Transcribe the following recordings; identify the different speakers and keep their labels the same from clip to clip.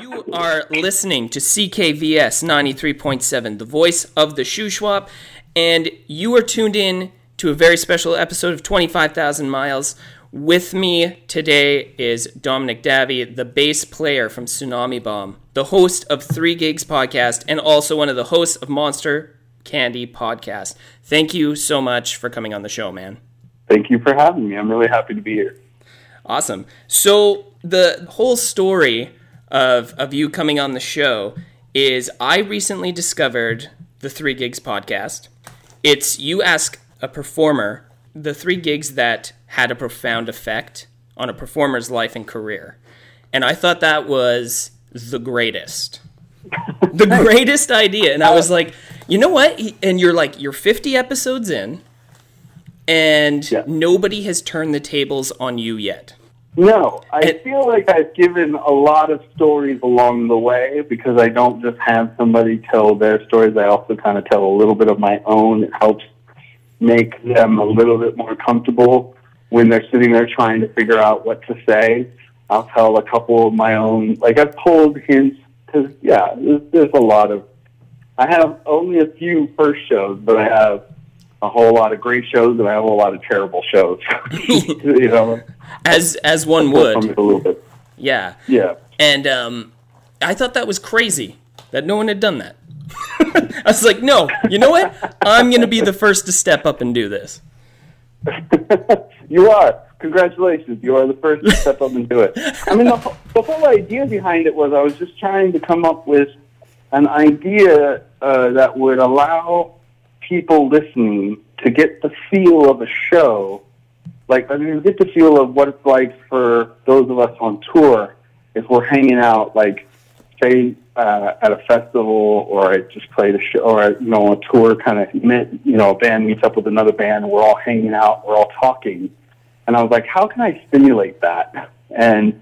Speaker 1: You are listening to CKVS 93.7, the voice of the Shuswap, and you are tuned in to a very special episode of 25,000 Miles. With me today is Dominic Davi, the bass player from Tsunami Bomb, the host of Three Gigs podcast, and also one of the hosts of Monster Candy podcast. Thank you so much for coming on the show, man.
Speaker 2: Thank you for having me. I'm really happy to be here.
Speaker 1: Awesome. So the whole story of of you coming on the show is I recently discovered the Three Gigs podcast. It's you ask a performer the three gigs that had a profound effect on a performer's life and career. And I thought that was the greatest. the greatest idea. And I was oh. like, you know what? And you're like, you're 50 episodes in, and
Speaker 2: Yeah.
Speaker 1: nobody has turned the tables on you yet.
Speaker 2: No, I feel like I've given a lot of stories along the way because I don't just have somebody tell their stories. I also kind of tell a little bit of my own. It helps make them a little bit more comfortable when they're sitting there trying to figure out what to say. I'll tell a couple of my own, like I've pulled hints because, yeah, there's, there's a lot of, I have only a few first shows, but I have a whole lot of great shows and I have a lot of terrible shows. you know,
Speaker 1: As as one would.
Speaker 2: a little bit.
Speaker 1: Yeah.
Speaker 2: Yeah.
Speaker 1: And um, I thought that was crazy that no one had done that. I was like, no, you know what? I'm going to be the first to step up and do this.
Speaker 2: you are. Congratulations. You are the first to step up and do it. I mean, the, whole- the whole idea behind it was I was just trying to come up with an idea uh, that would allow people listening to get the feel of a show. Like, I mean, get the feel of what it's like for those of us on tour if we're hanging out, like, say, uh, at a festival or I just played a show or, you know, a tour kind of, you know, a band meets up with another band and we're all hanging out, we're all talking. And I was like, how can I stimulate that? And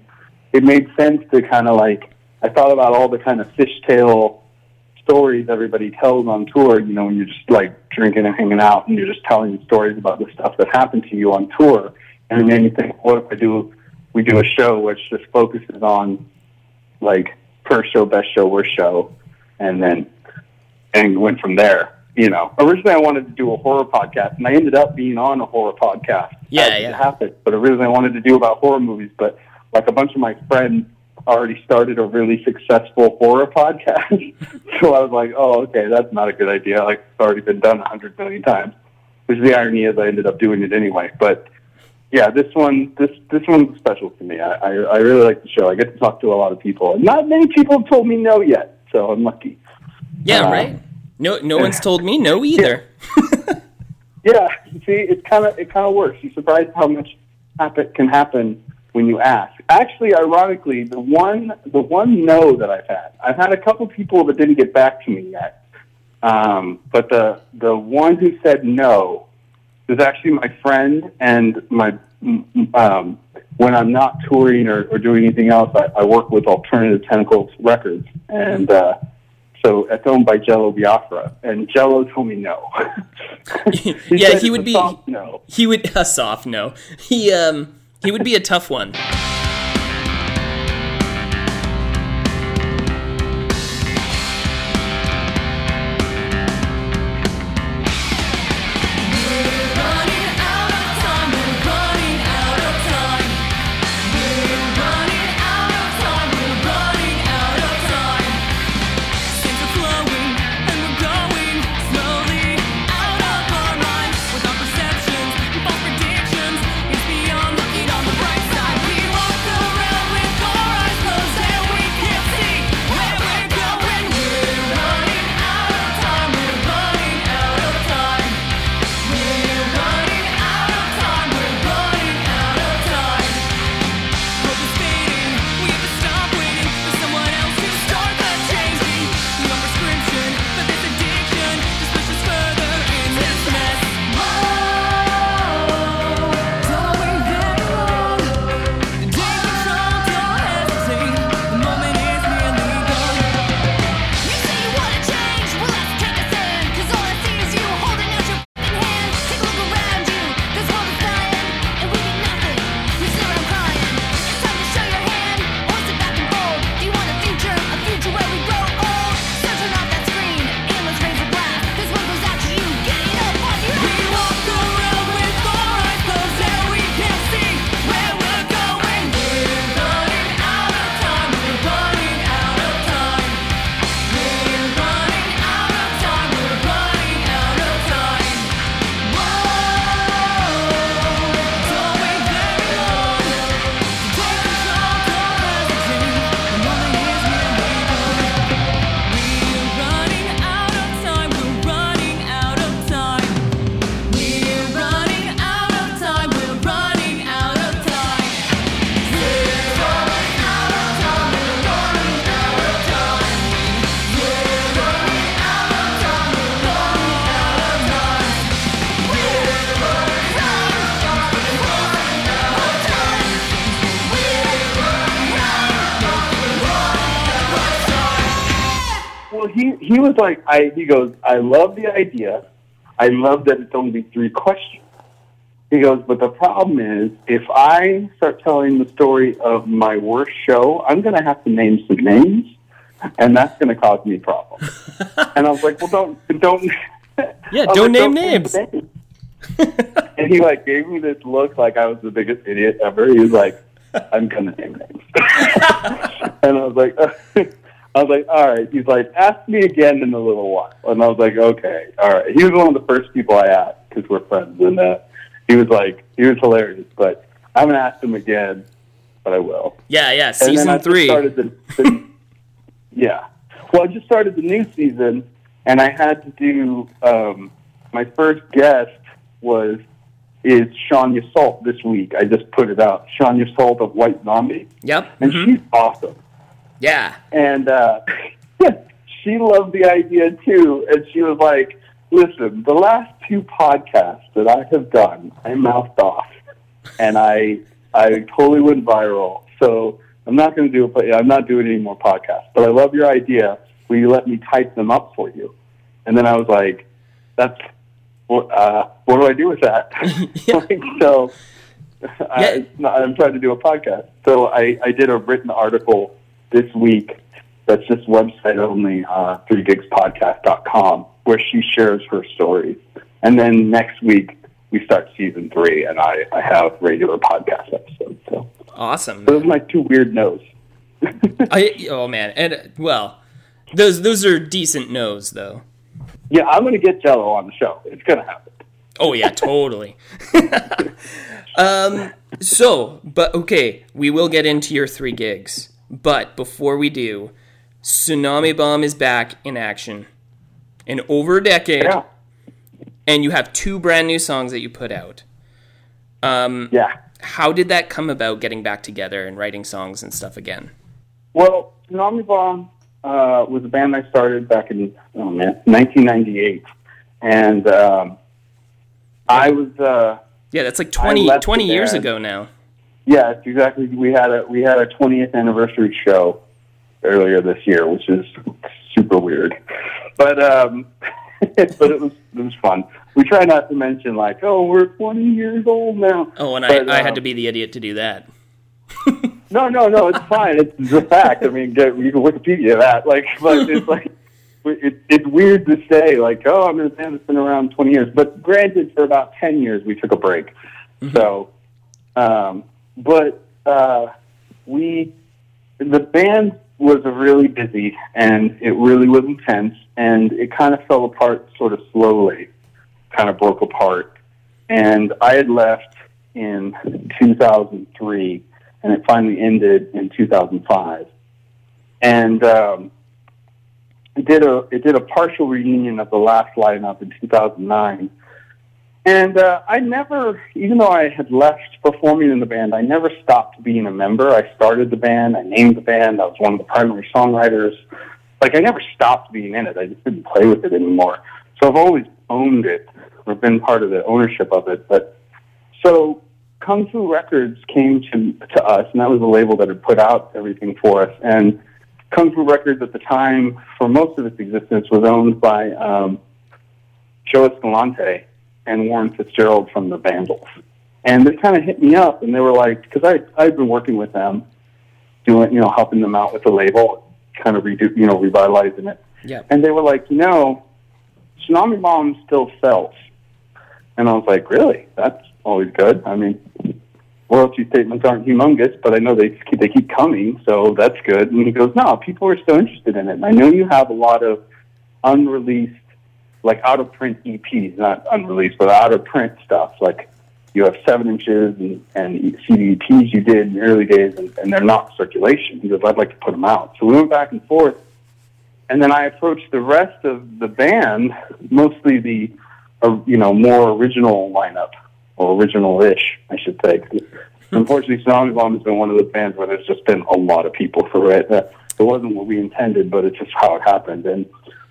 Speaker 2: it made sense to kind of like, I thought about all the kind of fishtail stories everybody tells on tour, you know, when you're just like drinking and hanging out and you're just telling stories about the stuff that happened to you on tour. And then you think, what if I do, we do a show which just focuses on like first show, best show, worst show, and then, and went from there. You know, originally I wanted to do a horror podcast, and I ended up being on a horror podcast.
Speaker 1: Yeah, yeah.
Speaker 2: It happened, but originally I wanted to do about horror movies, but like a bunch of my friends already started a really successful horror podcast, so I was like, oh, okay, that's not a good idea. Like it's already been done a hundred million times. Which is the irony is, I ended up doing it anyway. But yeah, this one, this this one's special to me. I, I I really like the show. I get to talk to a lot of people, and not many people have told me no yet, so I'm lucky.
Speaker 1: Yeah,
Speaker 2: Uh,
Speaker 1: right? No, no one's told me no either.
Speaker 2: Yeah, see, it kind of it kind of works. You're surprised how much happen, can happen when you ask. Actually, ironically, the one the one no that I've had, I've had a couple people that didn't get back to me yet. Um, but the the one who said no is actually my friend and my um, when I'm not touring or, or doing anything else, I, I work with Alternative Tentacles Records, and uh, so it's owned by Jello Biafra, and Jello told me no.
Speaker 1: Yeah, he would be-
Speaker 2: no.
Speaker 1: He would a soft no. He um he would be a tough one.
Speaker 2: He was like, I he goes, I love the idea. I love that it's only three questions. He goes, but the problem is, if I start telling the story of my worst show, I'm going to have to name some names, and that's going to cause me problems. and I was like, well, don't don't.
Speaker 1: Yeah, don't
Speaker 2: like,
Speaker 1: name names.
Speaker 2: and he like gave me this look like I was the biggest idiot ever. He was like, "I'm gonna name names," and I was like, "I was like, all right." He's like, "Ask me again in a little while," and I was like, "Okay, all right." He was one of the first people I asked because we're friends, and uh, he was like, he was hilarious. But I haven't asked him again, but I will.
Speaker 1: Yeah, yeah.
Speaker 2: And then I
Speaker 1: Season three.
Speaker 2: Started the, the, yeah. Well, I just started the new season, and I had to do um, my first guest was is Sean Yseult this week. I just put it out. Sean Yseult of White Zombie,
Speaker 1: Yep.
Speaker 2: and
Speaker 1: mhm.
Speaker 2: she's awesome.
Speaker 1: Yeah.
Speaker 2: And uh, she loved the idea too, and she was like, "Listen, the last two podcasts that I have done, I mouthed off, and I I totally went viral. So I'm not going to do it. But I'm not doing any more podcasts. But I love your idea. Will you let me type them up for you?" And then I was like, "That's what? Uh, what do I do with that?" like, so. I,
Speaker 1: yeah.
Speaker 2: I'm trying to do a podcast. So I, I did a written article this week that's just website only, uh, 3gigspodcast.com, where she shares her stories. And then next week, we start season three, and I, I have regular podcast episodes. So
Speaker 1: Awesome.
Speaker 2: those are my two weird no's.
Speaker 1: I, oh man, and well, those those are decent no's though.
Speaker 2: Yeah, I'm going to get Jello on the show. It's going to happen.
Speaker 1: Oh yeah, totally. um, so, but okay, we will get into your three gigs. But before we do, Tsunami Bomb is back in action in over a decade,
Speaker 2: Yeah.
Speaker 1: and you have two brand new songs that you put out. Um,
Speaker 2: Yeah.
Speaker 1: how did that come about? Getting back together and writing songs and stuff again.
Speaker 2: Well, Tsunami Bomb uh, was a band I started back in oh man, 1998, and um, I was uh,
Speaker 1: Yeah, that's like 20, 20 years ago now.
Speaker 2: Yeah, it's exactly. We had a we had a 20th anniversary show earlier this year, which is super weird, but um, but it was it was fun. We try not to mention like, oh, we're 20 years old now.
Speaker 1: Oh, and
Speaker 2: But,
Speaker 1: I, I
Speaker 2: um,
Speaker 1: had to be the idiot to do that.
Speaker 2: No, no, no. It's fine. It's a fact. I mean, get, you can Wikipedia that. Like, but it's like it, it's weird to say like, oh, I'm in a band that's been around 20 years. But granted, for about 10 years, we took a break. So, um, but uh, we the band was really busy and it really was intense and it kind of fell apart sort of slowly, kind of broke apart. And I had left in 2003 and it finally ended in 2005. And um, it did a it did a partial reunion of the last lineup in 2009. And uh, I never, even though I had left performing in the band, I never stopped being a member. I started the band, I named the band, I was one of the primary songwriters. Like I never stopped being in it. I just didn't play with it anymore. So I've always owned it or been part of the ownership of it. But so Kung Fu Records came to to us, and that was the label that had put out everything for us. And Kung Fu Records at the time, for most of its existence, was owned by um, Joe Escalante and Warren Fitzgerald from the Vandals. And they kind of hit me up, and they were like, because I I'd been working with them, doing you know helping them out with the label, kind of redo you know revitalizing it.
Speaker 1: Yeah.
Speaker 2: And they were like, you know, Tsunami Bomb still sells. And I was like, really? That's always good. I mean, royalty statements aren't humongous, but I know they keep, they keep coming, so that's good. And he goes, no, people are still interested in it. And I know you have a lot of unreleased, like out of print EPs, not unreleased, but out of print stuff. Like you have seven inches and, and CD EPs you did in the early days, and, and they're not in circulation. He goes, I'd like to put them out. So we went back and forth. And then I approached the rest of the band, mostly the, uh, you know, more original lineup, or original-ish, I should say. Unfortunately, Tsunami Bomb has been one of the bands where there's just been a lot of people for it. Uh, it wasn't what we intended, but it's just how it happened. And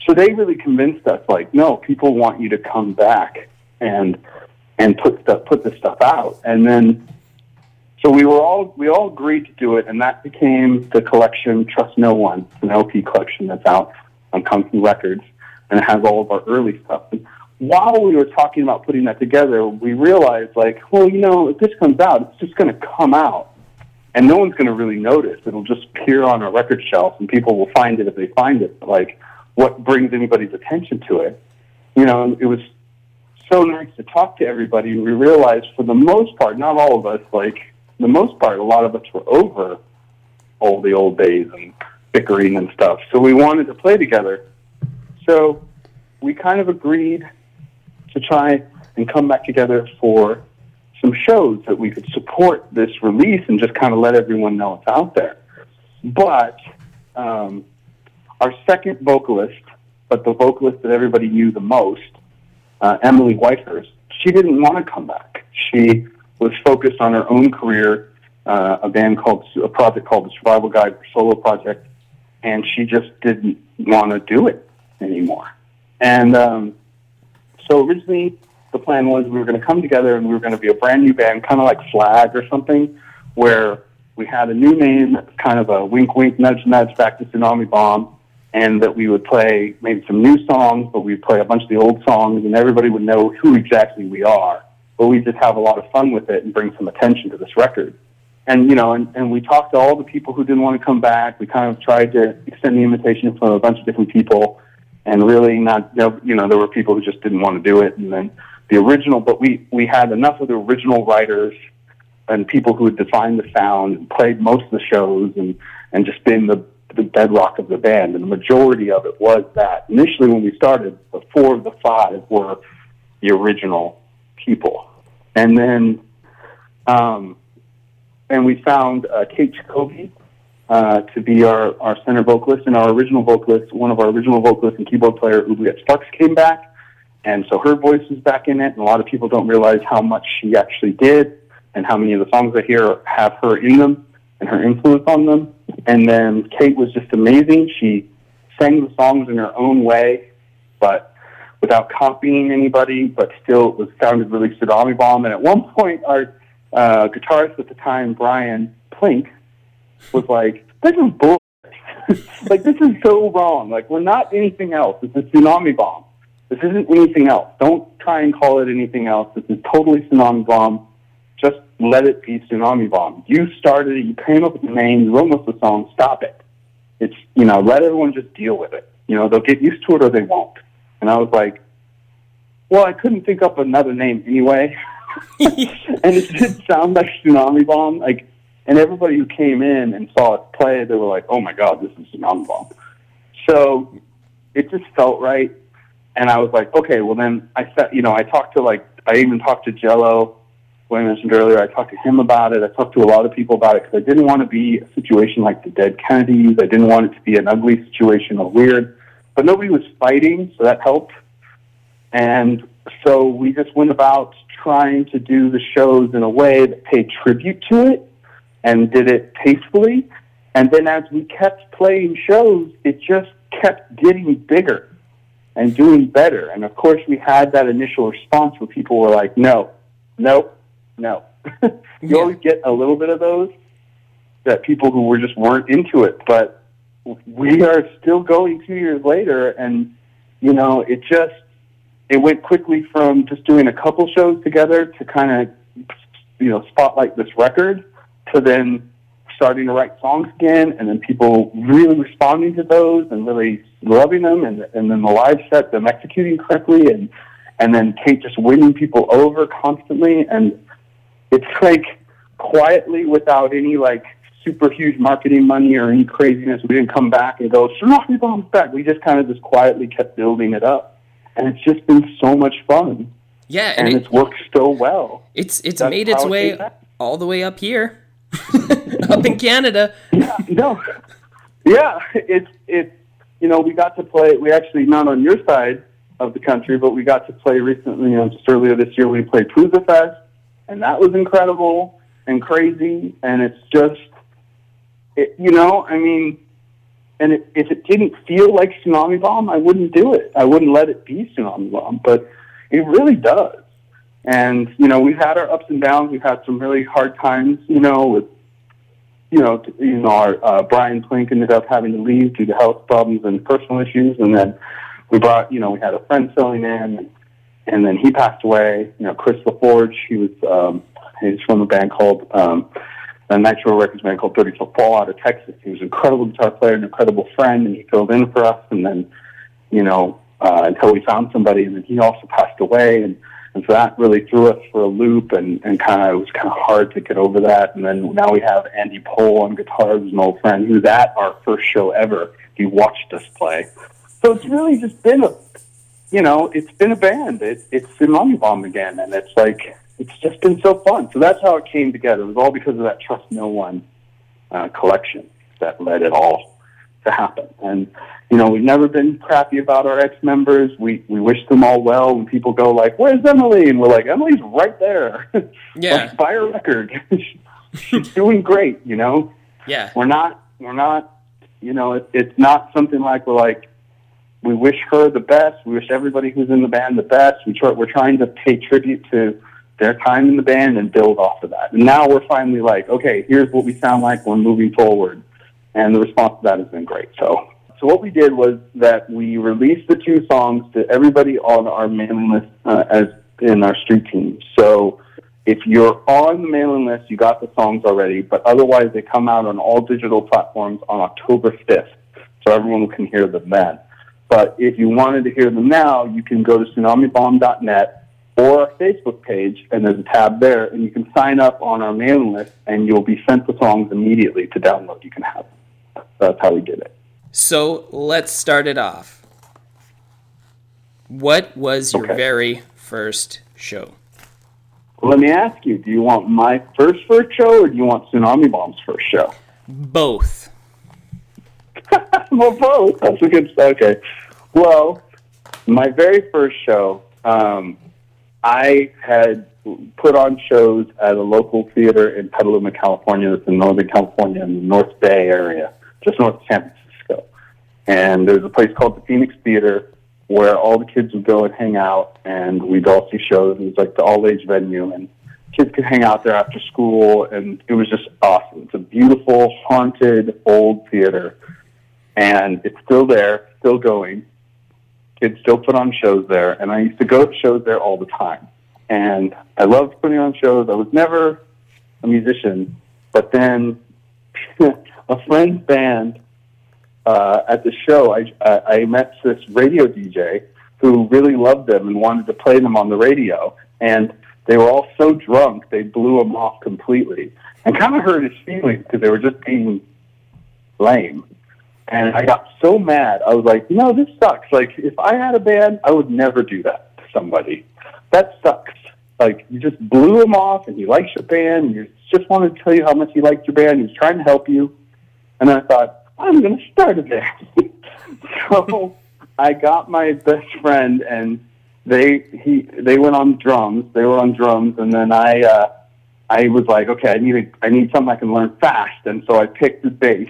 Speaker 2: so they really convinced us, like, no, people want you to come back and and put stuff, put this stuff out. And then, so we were all we all agreed to do it, and that became the collection Trust No One, an LP collection that's out on Fu Records, and it has all of our early stuff. And while we were talking about putting that together, we realized, like, well, you know, if this comes out, it's just going to come out, and no one's going to really notice. It'll just appear on a record shelf, and people will find it if they find it. But, like, what brings anybody's attention to it? You know, it was so nice to talk to everybody, and we realized, for the most part, not all of us, like, the most part, a lot of us were over all the old days and bickering and stuff. So we wanted to play together. So we kind of agreed to try and come back together for some shows that we could support this release and just kind of let everyone know it's out there. But um, our second vocalist, but the vocalist that everybody knew the most, uh, Emily Whitehurst, she didn't want to come back. She was focused on her own career, uh, a band called a project called the Survival Guide Solo Project, and she just didn't want to do it anymore. And um, so originally, the plan was we were going to come together and we were going to be a brand new band, kind of like Flag or something, where we had a new name, kind of a wink, wink, nudge, nudge back to Tsunami Bomb, and that we would play maybe some new songs, but we'd play a bunch of the old songs, and everybody would know who exactly we are. But we just have a lot of fun with it and bring some attention to this record. And you know, and, and we talked to all the people who didn't want to come back. We kind of tried to extend the invitation from a bunch of different people, and really not, you know, there were people who just didn't want to do it. And then the original, but we we had enough of the original writers and people who had defined the sound and played most of the shows and and just been the the bedrock of the band. And the majority of it was that. Initially, when we started, the four of the five were the original people, and then um, and we found uh, Kate Jacobi uh, to be our, our center vocalist, and our original vocalist, one of our original vocalists and keyboard player, Oubliette Sparks, came back, and so her voice is back in it. And a lot of people don't realize how much she actually did, and how many of the songs I hear have her in them and her influence on them. And then Kate was just amazing. She sang the songs in her own way, but without copying anybody, but still it was sounded really Tsunami Bomb. And at one point, our uh, guitarist at the time, Brian Plink, was like, "This is bull. like this is so wrong. Like we're not anything else. It's a Tsunami Bomb. This isn't anything else. Don't try and call it anything else. This is totally Tsunami Bomb. Let it be Tsunami Bomb. You started it. You came up with the name. You wrote most of the song. Stop it. It's you know let everyone just deal with it. You know they'll get used to it or they won't." And I was like, "Well, I couldn't think up another name anyway." and it did sound like Tsunami Bomb. Like, and everybody who came in and saw it play, they were like, "Oh my god, this is Tsunami Bomb." So it just felt right, and I was like, "Okay, well then I said, you know, I talked to like, I even talked to Jello, who I mentioned earlier. I talked to him about it. I talked to a lot of people about it because I didn't want to be a situation like the Dead Kennedys. I didn't want it to be an ugly situation or weird, but nobody was fighting, so that helped. And so we just went about trying to do the shows in a way that paid tribute to it and did it tastefully. And then as we kept playing shows, it just kept getting bigger and doing better. And of course, we had that initial response where people were like, no, no, no. you
Speaker 1: Yeah.
Speaker 2: always get a little bit of those that people who were just weren't into it. But we are still going two years later, and, you know, it just, it went quickly from just doing a couple shows together to kind of, you know, spotlight this record to then starting to write songs again, and then people really responding to those and really loving them, and and then the live set, them executing correctly, and and then Kate just winning people over constantly, and it's like quietly without any like super huge marketing money or any craziness. We didn't come back and go Tsunami Bomb's back. We just kind of just quietly kept building it up, and it's just been so much fun,
Speaker 1: Yeah,
Speaker 2: and
Speaker 1: and it,
Speaker 2: it's worked so well.
Speaker 1: it's it's
Speaker 2: that's
Speaker 1: made its
Speaker 2: how it
Speaker 1: way all the way up here, up in Canada.
Speaker 2: Yeah, no. Yeah, it's it's you know we got to play. We actually not on your side of the country, but we got to play recently. You know, just earlier this year we played Pouzza Fest, and that was incredible and crazy. And it's just, it, you know, I mean, and it, if it didn't feel like Tsunami Bomb, I wouldn't do it. I wouldn't let it be Tsunami Bomb, but it really does. And you know, we've had our ups and downs. We've had some really hard times, you know, with you know, you know, our uh, Brian Plink ended up having to leave due to health problems and personal issues, and then we brought, you know, we had a friend filling in, and, and then he passed away. You know, Chris LaForge, he was um, he's from a band called um, a Nitro Records band called Thirty Foot Fall out of Texas. He was an incredible guitar player, an incredible friend, and he filled in for us. And then, you know, uh, until we found somebody, and then he also passed away, and and so that really threw us for a loop, and and kind of it was kind of hard to get over that. And then now we have Andy Pohl on guitar, who's an old friend, who was at our first show ever. He watched us play, so it's really just been a, you know, it's been a band. It, it's Tsunami Bomb again, and it's like it's just been so fun. So that's how it came together. It was all because of that Trust No One uh, collection that led it all to happen. And you know, we've never been crappy about our ex members. We we wish them all well. When people go like, "Where's Emily?" and we're like, "Emily's right there."
Speaker 1: Yeah.
Speaker 2: like, buy her record. She's doing great. You know,
Speaker 1: Yeah.
Speaker 2: we're not we're not you know it, it's not something like we're like we wish her the best. We wish everybody who's in the band the best. We try, we're trying to pay tribute to their time in the band and build off of that. And now we're finally like okay here's what we sound like. We're moving forward. And the response to that has been great. So so what we did was that we released the two songs to everybody on our mailing list uh, as in our street team. So if you're on the mailing list, you got the songs already, but otherwise they come out on all digital platforms on October 5th, so everyone can hear them then. But if you wanted to hear them now, you can go to tsunamibomb.net or our Facebook page, and there's a tab there, and you can sign up on our mailing list, and you'll be sent the songs immediately to download. You can have them. That's how we did it.
Speaker 1: So let's start it off. What was your
Speaker 2: Okay.
Speaker 1: very first show?
Speaker 2: Well, let me ask you: Do you want my first first show, or do you want Tsunami Bomb's first show?
Speaker 1: Both.
Speaker 2: well, both. That's a good. Okay. Well, my very first show, um, I had put on shows at a local theater in Petaluma, California. That's in Northern California, in the North Bay area, just north of San Francisco. And there's a place called the Phoenix Theater where all the kids would go and hang out, and we'd all see shows. It was like the all-age venue, and kids could hang out there after school, and it was just awesome. It's a beautiful, haunted, old theater and it's still there, still going. Kids still put on shows there, and I used to go to shows there all the time. And I loved putting on shows. I was never a musician, but then a friend's band uh, at the show, I, I I met this radio DJ who really loved them and wanted to play them on the radio. And they were all so drunk, they blew him off completely and kind of hurt his feelings because they were just being lame. And I got so mad. I was like, no, this sucks. Like, if I had a band, I would never do that to somebody. That sucks. Like, you just blew him off and he likes your band. And you just wanted to tell you how much he liked your band. He was trying to help you. And I thought, I'm going to start a band. so I got my best friend and they, he, they went on drums. They were on drums. And then I, uh, I was like, okay, I need a, I need something I can learn fast. And so I picked the bass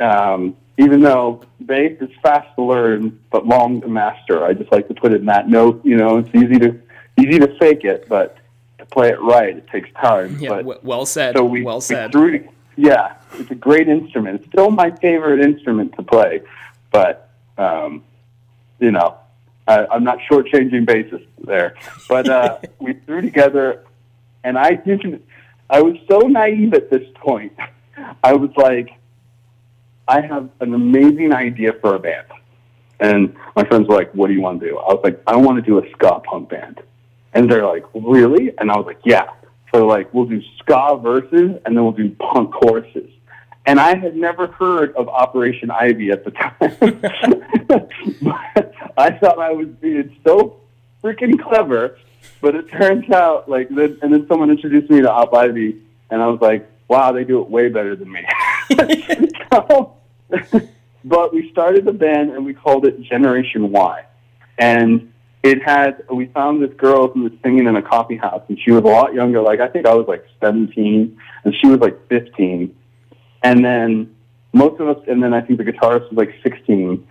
Speaker 2: um, even though bass is fast to learn but long to master. I just like to put it in that note. You know, it's easy to easy to fake it, but to play it right, it takes time.
Speaker 1: Yeah,
Speaker 2: but,
Speaker 1: w- well said.
Speaker 2: so we,
Speaker 1: well
Speaker 2: we
Speaker 1: said.
Speaker 2: threw it- yeah, it's a great instrument. It's still my favorite instrument to play, but um, you know, I, I'm not shortchanging bassist there. But uh, we threw together, and I didn't. I was so naive at this point. I was like, I have an amazing idea for a band. And my friends were like, What do you want to do? I was like, I want to do a ska punk band. And they're like, Really? And I was like, Yeah. So like we'll do ska verses and then we'll do punk choruses. And I had never heard of Operation Ivy at the time. But I thought I was being so freaking clever, but it turns out like then and then someone introduced me to Op Ivy and I was like, Wow, they do it way better than me. so, but we started the band and we called it Generation Y. And it had, we found this girl who was singing in a coffee house and she was a lot younger. Like, I think I was like 17 and she was like 15. And then most of us, and then I think the guitarist was like 16.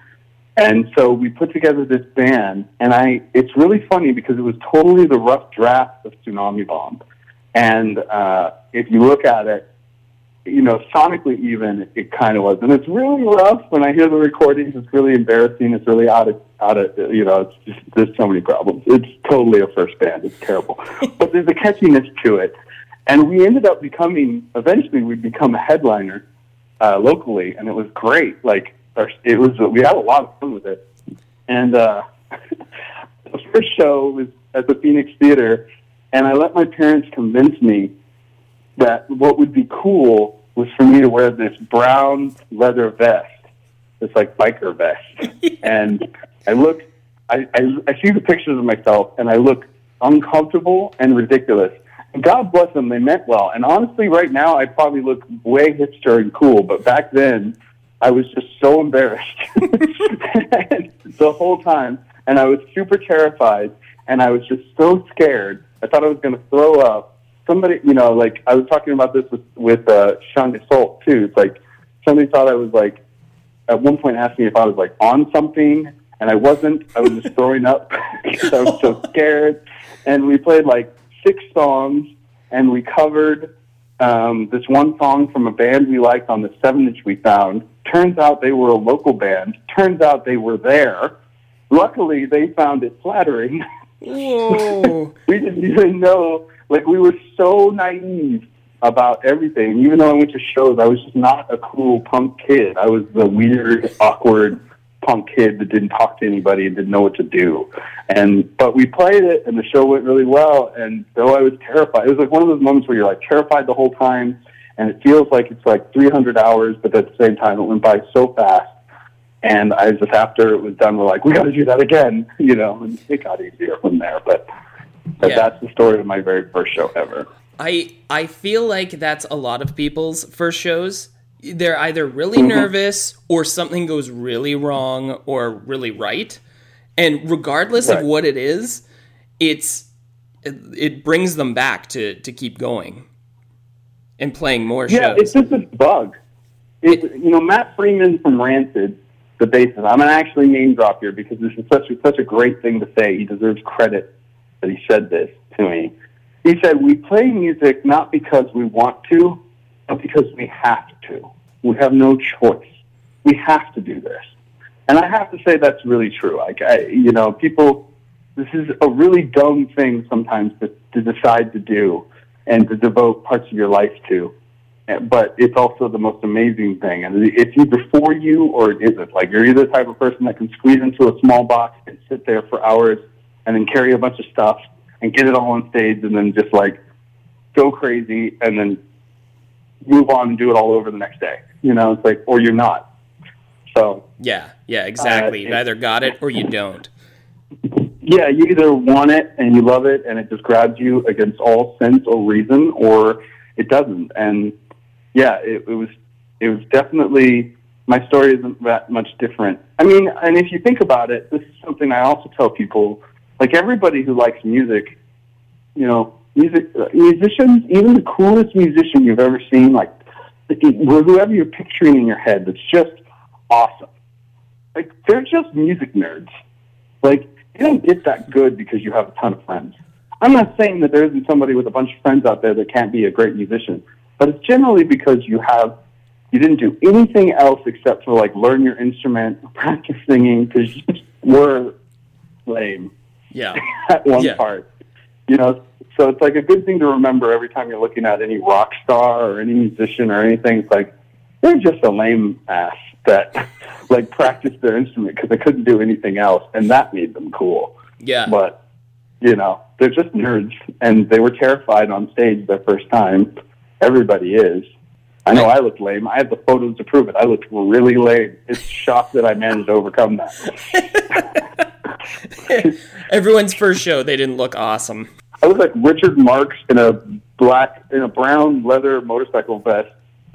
Speaker 2: And so we put together this band, and I, it's really funny because it was totally the rough draft of Tsunami Bomb. And uh, if you look at it, you know, sonically even, it, kind of was. And it's really rough when I hear the recordings. It's really embarrassing. It's really out of, out of, you know, it's just, there's so many problems. It's totally a first band. It's terrible. but there's a catchiness to it. And we ended up becoming, eventually we'd become a headliner uh, locally, and it was great. Like, our, it was, we had a lot of fun with it. And uh, the first show was at the Phoenix Theater, and I let my parents convince me that what would be cool was for me to wear this brown leather vest, It's like biker vest, and I look, I, I I see the pictures of myself, and I look uncomfortable and ridiculous. And God bless them, they meant well. And honestly, right now, I probably look way hipster and cool, but back then, I was just so embarrassed the whole time, and I was super terrified, and I was just so scared. I thought I was going to throw up. Somebody, you know, like I was talking about this with with uh, Sean Gasol too. It's like somebody thought I was like at one point asked me if I was like on something, and I wasn't. I was just throwing up because I was so scared. And we played like six songs, and we covered um, this one song from a band we liked on the seven inch we found. Turns out they were a local band. Turns out they were there. Luckily, they found it flattering.
Speaker 1: Whoa.
Speaker 2: we didn't even know. Like we were so naive about everything. Even though I went to shows, I was just not a cool punk kid. I was the weird, awkward punk kid that didn't talk to anybody and didn't know what to do. And but we played it, and the show went really well. And though I was terrified, it was like one of those moments where you're like terrified the whole time, and it feels like it's like 300 hours, but at the same time, it went by so fast. And I just after it was done, we're like, we got to do that again, you know. And it got easier from there, but. But
Speaker 1: Yeah.
Speaker 2: that's the story of my very first show ever.
Speaker 1: I I feel like that's a lot of people's first shows. They're either really mm-hmm. nervous or something goes really wrong or really right. And regardless
Speaker 2: Right.
Speaker 1: of what it is, it's it, it brings them back to to keep going and playing more
Speaker 2: Yeah,
Speaker 1: shows.
Speaker 2: it's just a bug. It, you know, Matt Freeman from Rancid, the bassist. I'm gonna actually name drop here because this is such a, such a great thing to say. He deserves credit that he said this to me. He said, "We play music not because we want to, but because we have to. We have no choice. We have to do this." And I have to say that's really true. Like, I, you know, people, this is a really dumb thing sometimes to, to decide to do and to devote parts of your life to. But it's also the most amazing thing. And it's either for you or it isn't. Like, you're either the type of person that can squeeze into a small box and sit there for hours and then carry a bunch of stuff and get it all on stage and then just like go crazy and then move on and do it all over the next day. You know, it's like, or you're not. So,
Speaker 1: yeah, yeah, exactly.
Speaker 2: Uh,
Speaker 1: you either got it or you don't.
Speaker 2: yeah, you either want it and you love it and it just grabs you against all sense or reason, or it doesn't. And yeah, it, it was it was definitely my story isn't that much different. I mean, and if you think about it, this is something I also tell people. Like everybody who likes music, you know, music uh, musicians, even the coolest musician you've ever seen, like whoever you're picturing in your head, that's just awesome. Like they're just music nerds. Like you don't get that good because you have a ton of friends. I'm not saying that there isn't somebody with a bunch of friends out there that can't be a great musician, but it's generally because you have you didn't do anything else except for like learn your instrument, practice singing because you were lame
Speaker 1: Yeah.
Speaker 2: at one
Speaker 1: Yeah.
Speaker 2: part. You know, so it's like a good thing to remember every time you're looking at any rock star or any musician or anything. It's like they're just a lame ass that like practiced their instrument because they couldn't do anything else, and that made them cool.
Speaker 1: Yeah.
Speaker 2: But you know, they're just nerds, and they were terrified on stage their first time. Everybody is. I know I looked lame. I have the photos to prove it. I looked really lame. It's shocked that I managed to overcome that.
Speaker 1: Everyone's first show, they didn't look awesome.
Speaker 2: I look like Richard Marx in a black, in a brown leather motorcycle vest,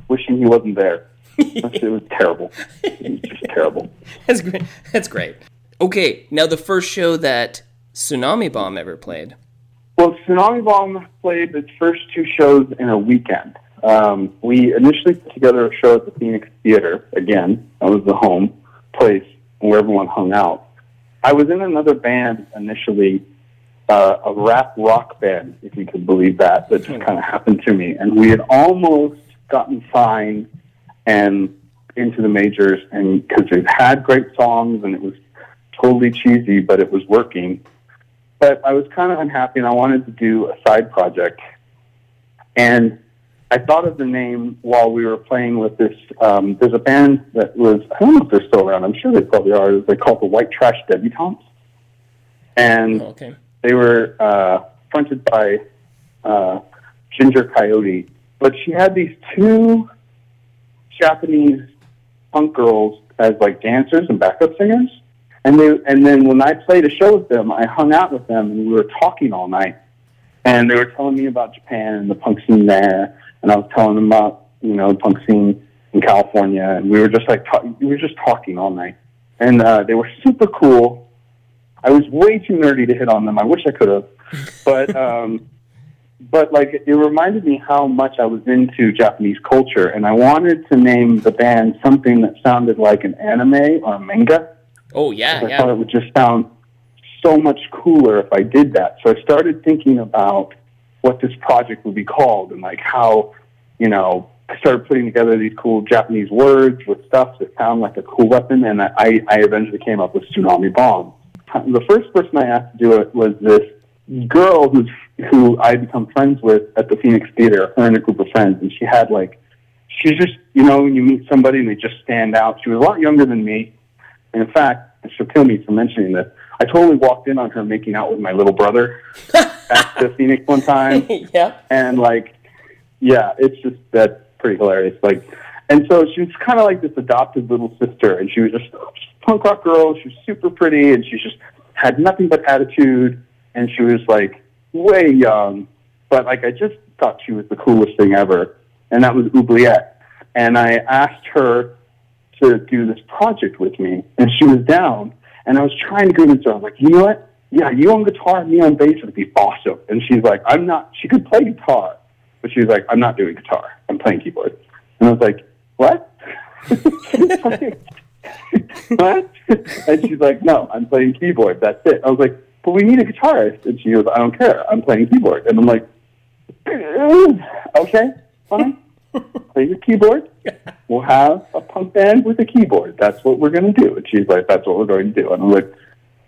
Speaker 2: wishing he wasn't there. it was terrible. It was just terrible.
Speaker 1: That's great. That's great. Okay, now the first show that Tsunami Bomb ever played.
Speaker 2: Well, Tsunami Bomb played its first two shows in a weekend. Um, we initially put together a show at the Phoenix Theater. Again, that was the home place where everyone hung out. I was in another band initially, uh, a rap rock band, if you could believe that. That just kind of happened to me, and we had almost gotten signed and into the majors, and because it had great songs and it was totally cheesy, but it was working. But I was kind of unhappy, and I wanted to do a side project. And I thought of the name while we were playing with this. Um, there's a band that was I don't know if they're still around. I'm sure they probably are. They called the White Trash Debutantes, and
Speaker 1: Okay.
Speaker 2: they were uh, fronted by uh, Ginger Coyote. But she had these two Japanese punk girls as like dancers and backup singers. And they and then when I played a show with them, I hung out with them and we were talking all night. And they were telling me about Japan and the punk scene there, and I was telling them about you know the punk scene in California, and we were just like ta- we were just talking all night. And uh, they were super cool. I was way too nerdy to hit on them. I wish I could have, but um, but like it reminded me how much I was into Japanese culture, and I wanted to name the band something that sounded like an anime or a manga.
Speaker 1: Oh yeah,
Speaker 2: I thought it would just sound so much cooler if I did that. So I started thinking about what this project would be called and like how, you know, I started putting together these cool Japanese words with stuff that sound like a cool weapon, and I, I eventually came up with tsunami bomb. The first person I asked to do it was this girl who's who I become friends with at the Phoenix Theater. Her and a group of friends, and she had like, she's just you know when you meet somebody and they just stand out. She was a lot younger than me, and in fact, she'll kill me for mentioning this. I totally walked in on her making out with my little brother at the Phoenix one time.
Speaker 1: Yeah.
Speaker 2: and like yeah it's just that's pretty hilarious. Like and so she was kind of like this adopted little sister and she was just a punk rock girl. She was super pretty and she just had nothing but attitude and she was like way young. But like i just thought she was the coolest thing ever and that was oubliette. And i asked her to do this project with me and she was down. And i was trying to convince her. I was like you know what yeah, you on guitar, me on bass would be awesome. And she's like, I'm not, she could play guitar, but she was like, I'm not doing guitar. I'm playing keyboard. And I was like, what? what? And she's like, no, I'm playing keyboard. That's it. I was like, but we need a guitarist. And she goes, I don't care. I'm playing keyboard. And I'm like, okay, fine. Play your keyboard. We'll have a punk band with a keyboard. That's what we're going to do. And she's like, that's what we're going to do. And I'm like,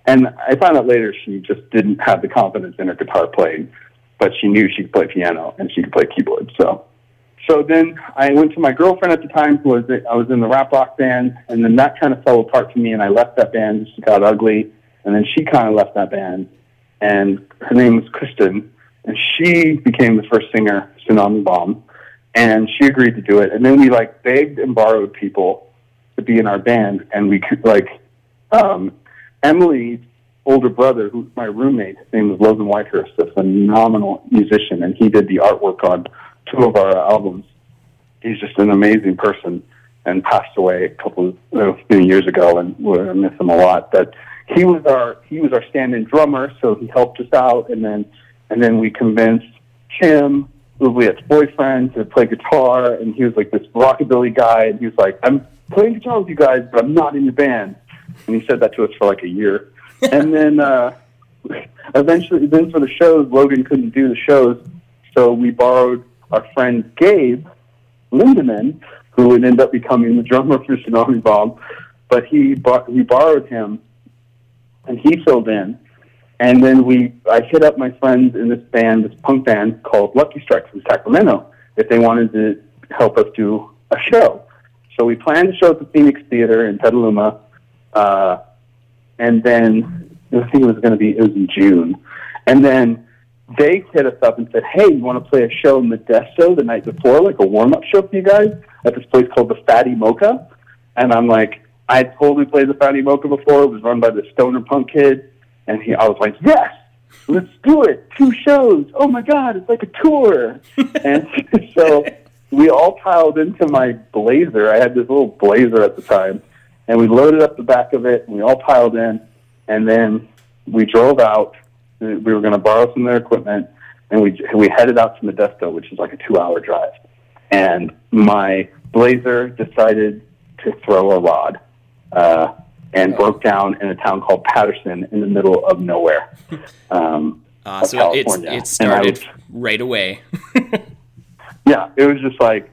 Speaker 2: and I found out later she just didn't have the confidence in her guitar playing, but she knew she could play piano and she could play keyboard. So, so then I went to my girlfriend at the time, who was I was in the rap rock band, and then that kind of fell apart for me, and I left that band. She got ugly, and then she kind of left that band, and her name was Kristen, and she became the first singer, Tsunami Bomb, and she agreed to do it. And then we like begged and borrowed people to be in our band, and we could like um, Emily's older brother, who's my roommate, his name was Logan Whitehurst, a phenomenal musician, and he did the artwork on two of our albums. He's just an amazing person and passed away a couple of few years ago, and I miss him a lot. But he was our he was our stand-in drummer, so he helped us out, and then and then we convinced Tim, Oubliette's boyfriend, to play guitar, and he was like this rockabilly guy, and he was like, "I'm playing guitar with you guys, but I'm not in your band." And he said that to us for like a year. and then uh, eventually, then for the shows, Logan couldn't do the shows, so we borrowed our friend Gabe Lindemann, who would end up becoming the drummer for Tsunami Bomb. But he bought, we borrowed him, and he filled in. And then we, I hit up my friends in this band, this punk band called Lucky Strike from Sacramento, if they wanted to help us do a show. So we planned a show at the Phoenix Theater in Petaluma, uh, and then I think it was going to be it was in June, and then they hit us up and said, "Hey, you want to play a show in Modesto the night before, like a warm up show for you guys at this place called the Fatty Mocha?" And I'm like, I had totally played the Fatty Mocha before. It was run by the Stoner Punk kid, and he, I was like, "Yes, let's do it! Two shows! Oh my God, it's like a tour!" and so we all piled into my Blazer. I had this little Blazer at the time and we loaded up the back of it, and we all piled in, and then we drove out. We were going to borrow some of their equipment, and we we headed out to Modesto, which is like a two-hour drive. And my Blazer decided to throw a rod, uh, and broke down in a town called Patterson in the middle of nowhere. Um,
Speaker 1: Uh,
Speaker 2: of
Speaker 1: so it's it started
Speaker 2: was-
Speaker 1: right away.
Speaker 2: yeah, it was just like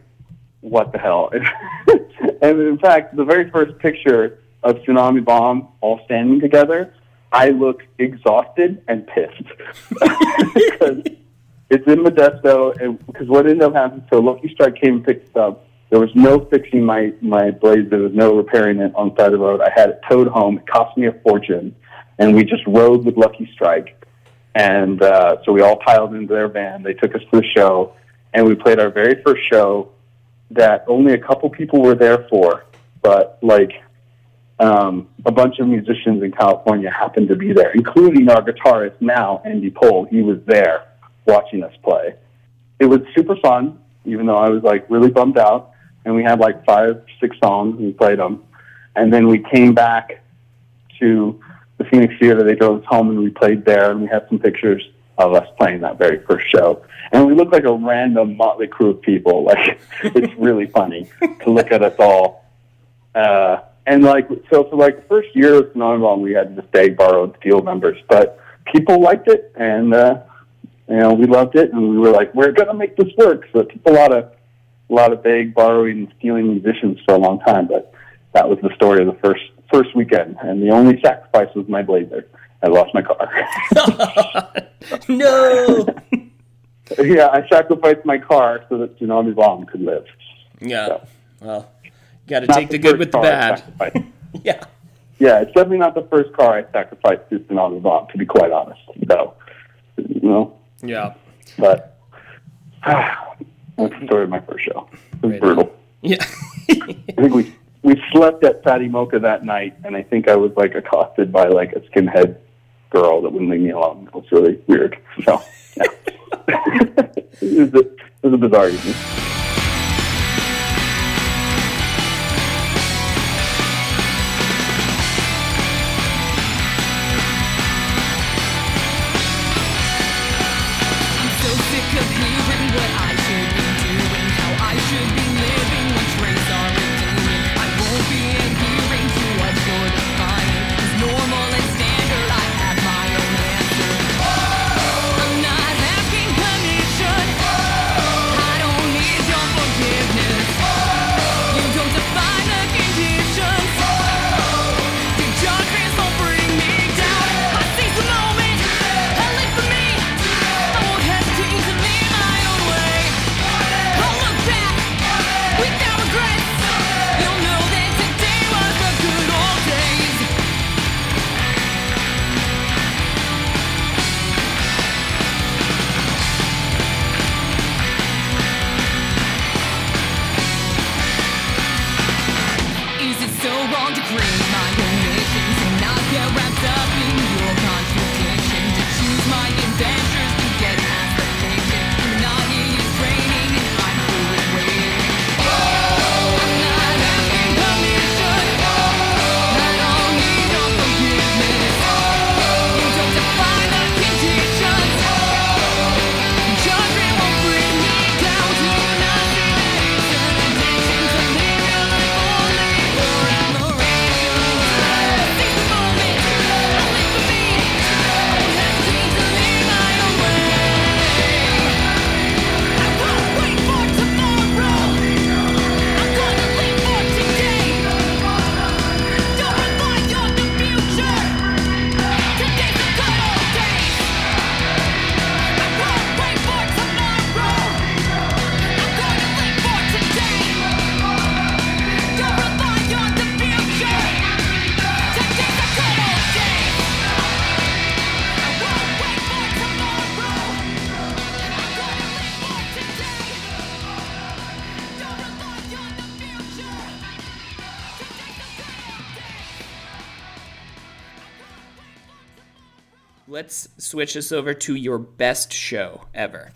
Speaker 2: what the hell? and in fact, the very first picture of Tsunami Bomb all standing together, I look exhausted and pissed because it's in Modesto, and because what ended up happening, so Lucky Strike came and picked it up. There was no fixing my my blade. There was no repairing it on the side of the road. I had it towed home. It cost me a fortune, and we just rode with Lucky Strike. And uh, so we all piled into their van. They took us to the show, and we played our very first show that only a couple people were there for, but like um, a bunch of musicians in California happened to be there, including our guitarist now, Andy Pohl. He was there watching us play. It was super fun, even though I was like really bummed out. And we had like five, six songs, and we played them. And then we came back to the Phoenix Theater. They drove us home, and we played there. And we had some pictures of us playing that very first show. And we looked like a random motley crew of people. Like it's really funny to look at us all. Uh, and like so for like the first year of Tsunami Bomb, we had to beg borrowed steal members, but people liked it, and uh, you know we loved it, and we were like, we're gonna make this work. So it took a lot of a lot of beg, borrowing, and stealing musicians for a long time, but that was the story of the first first weekend, and the only sacrifice was my blazer. I lost my car.
Speaker 1: no.
Speaker 2: yeah, I sacrificed my car so that Tsunami Bomb could live.
Speaker 1: Yeah. Well, got to take the good with the bad. Yeah.
Speaker 2: Yeah, it's definitely not the first car I sacrificed to Tsunami Bomb, to be quite honest. So, you know,
Speaker 1: Yeah.
Speaker 2: but that's the story of my first show. It was
Speaker 1: Right
Speaker 2: brutal.
Speaker 1: Yeah.
Speaker 2: I think we we slept at Fatty Mocha that night, and I think I was like accosted by like a skinhead girl that wouldn't leave me alone. It was really weird. So, yeah. it, was a, it was a bizarre evening.
Speaker 1: Let's switch this over to your best show ever.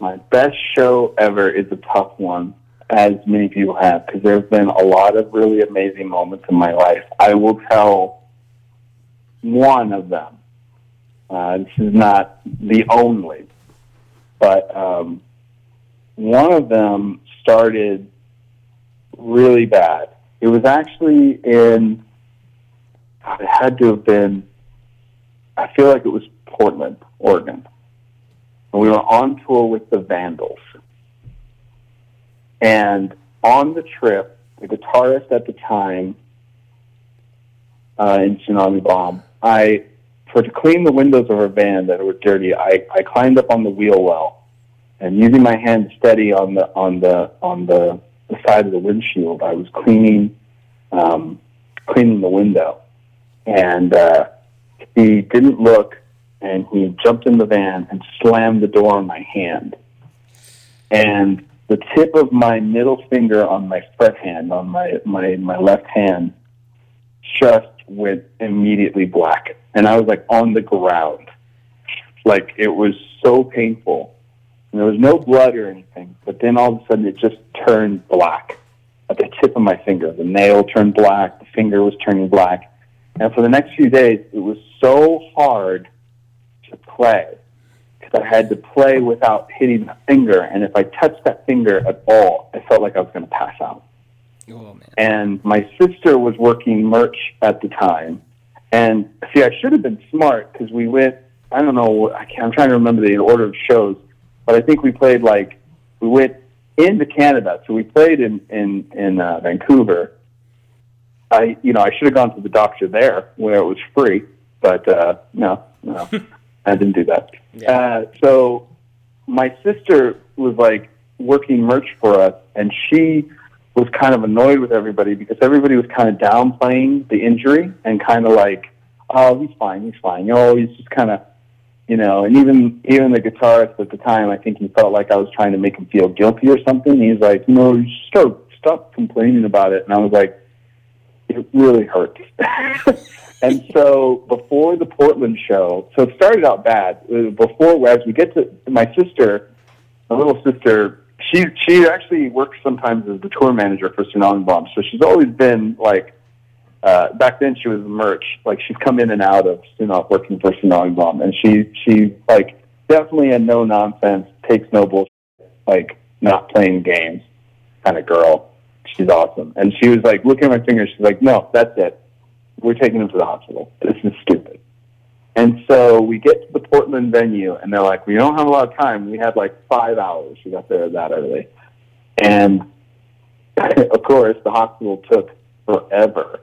Speaker 2: My best show ever is a tough one, as many people have, because there have been a lot of really amazing moments in my life. I will tell one of them. Uh, this is not the only, but um, one of them started really bad. It was actually in, God, it had to have been, I feel like it was Portland, Oregon and we were on tour with the Vandals. And on the trip, the guitarist at the time uh, in Tsunami Bomb, I for to clean the windows of her van that were dirty, I, I climbed up on the wheel well and using my hand steady on the on the on the, the side of the windshield, I was cleaning um, cleaning the window, and uh, he didn't look, and he jumped in the van and slammed the door on my hand, and the tip of my middle finger on my fret hand on my my my left hand just went immediately black, and I was like on the ground, like it was so painful. And there was no blood or anything, but then all of a sudden it just turned black at the tip of my finger. The nail turned black, the finger was turning black. And for the next few days, it was so hard to play because I had to play without hitting the finger. And if I touched that finger at all, I felt like I was going to pass out
Speaker 1: Oh man.
Speaker 2: and my sister was working merch at the time. And see, I should have been smart because we went. I don't know. I can't, I'm trying to remember the order of shows, but I think we played like we went into Canada. So we played in in in uh, Vancouver. I you know I should have gone to the doctor there where it was free, but uh, no, no, I didn't do that.
Speaker 1: Yeah.
Speaker 2: Uh, so my sister was like working merch for us, and she was kind of annoyed with everybody because everybody was kind of downplaying the injury and kind of like, oh, he's fine, he's fine. Oh, he's just kind of, you know. And even even the guitarist at the time, I think he felt like I was trying to make him feel guilty or something. He's like, no, you stop stop complaining about it. And I was like, it really hurts. and so before the Portland show, so it started out bad. Uh, Before as we get to my sister, my little sister, she she actually works sometimes as the tour manager for Tsunami Bomb. So she's always been like. Uh, back then, she was merch. Like she's come in and out of Tsunami working for Tsunami Bomb, and she she like definitely a no nonsense, takes no bullshit, like not playing games kind of girl. She's awesome. And she was like looking at my fingers. She's like, no, that's it. We're taking him to the hospital. This is stupid. And so we get to the Portland venue, and they're like, we don't have a lot of time. We had like five hours. We got there that early. And of course, the hospital took forever.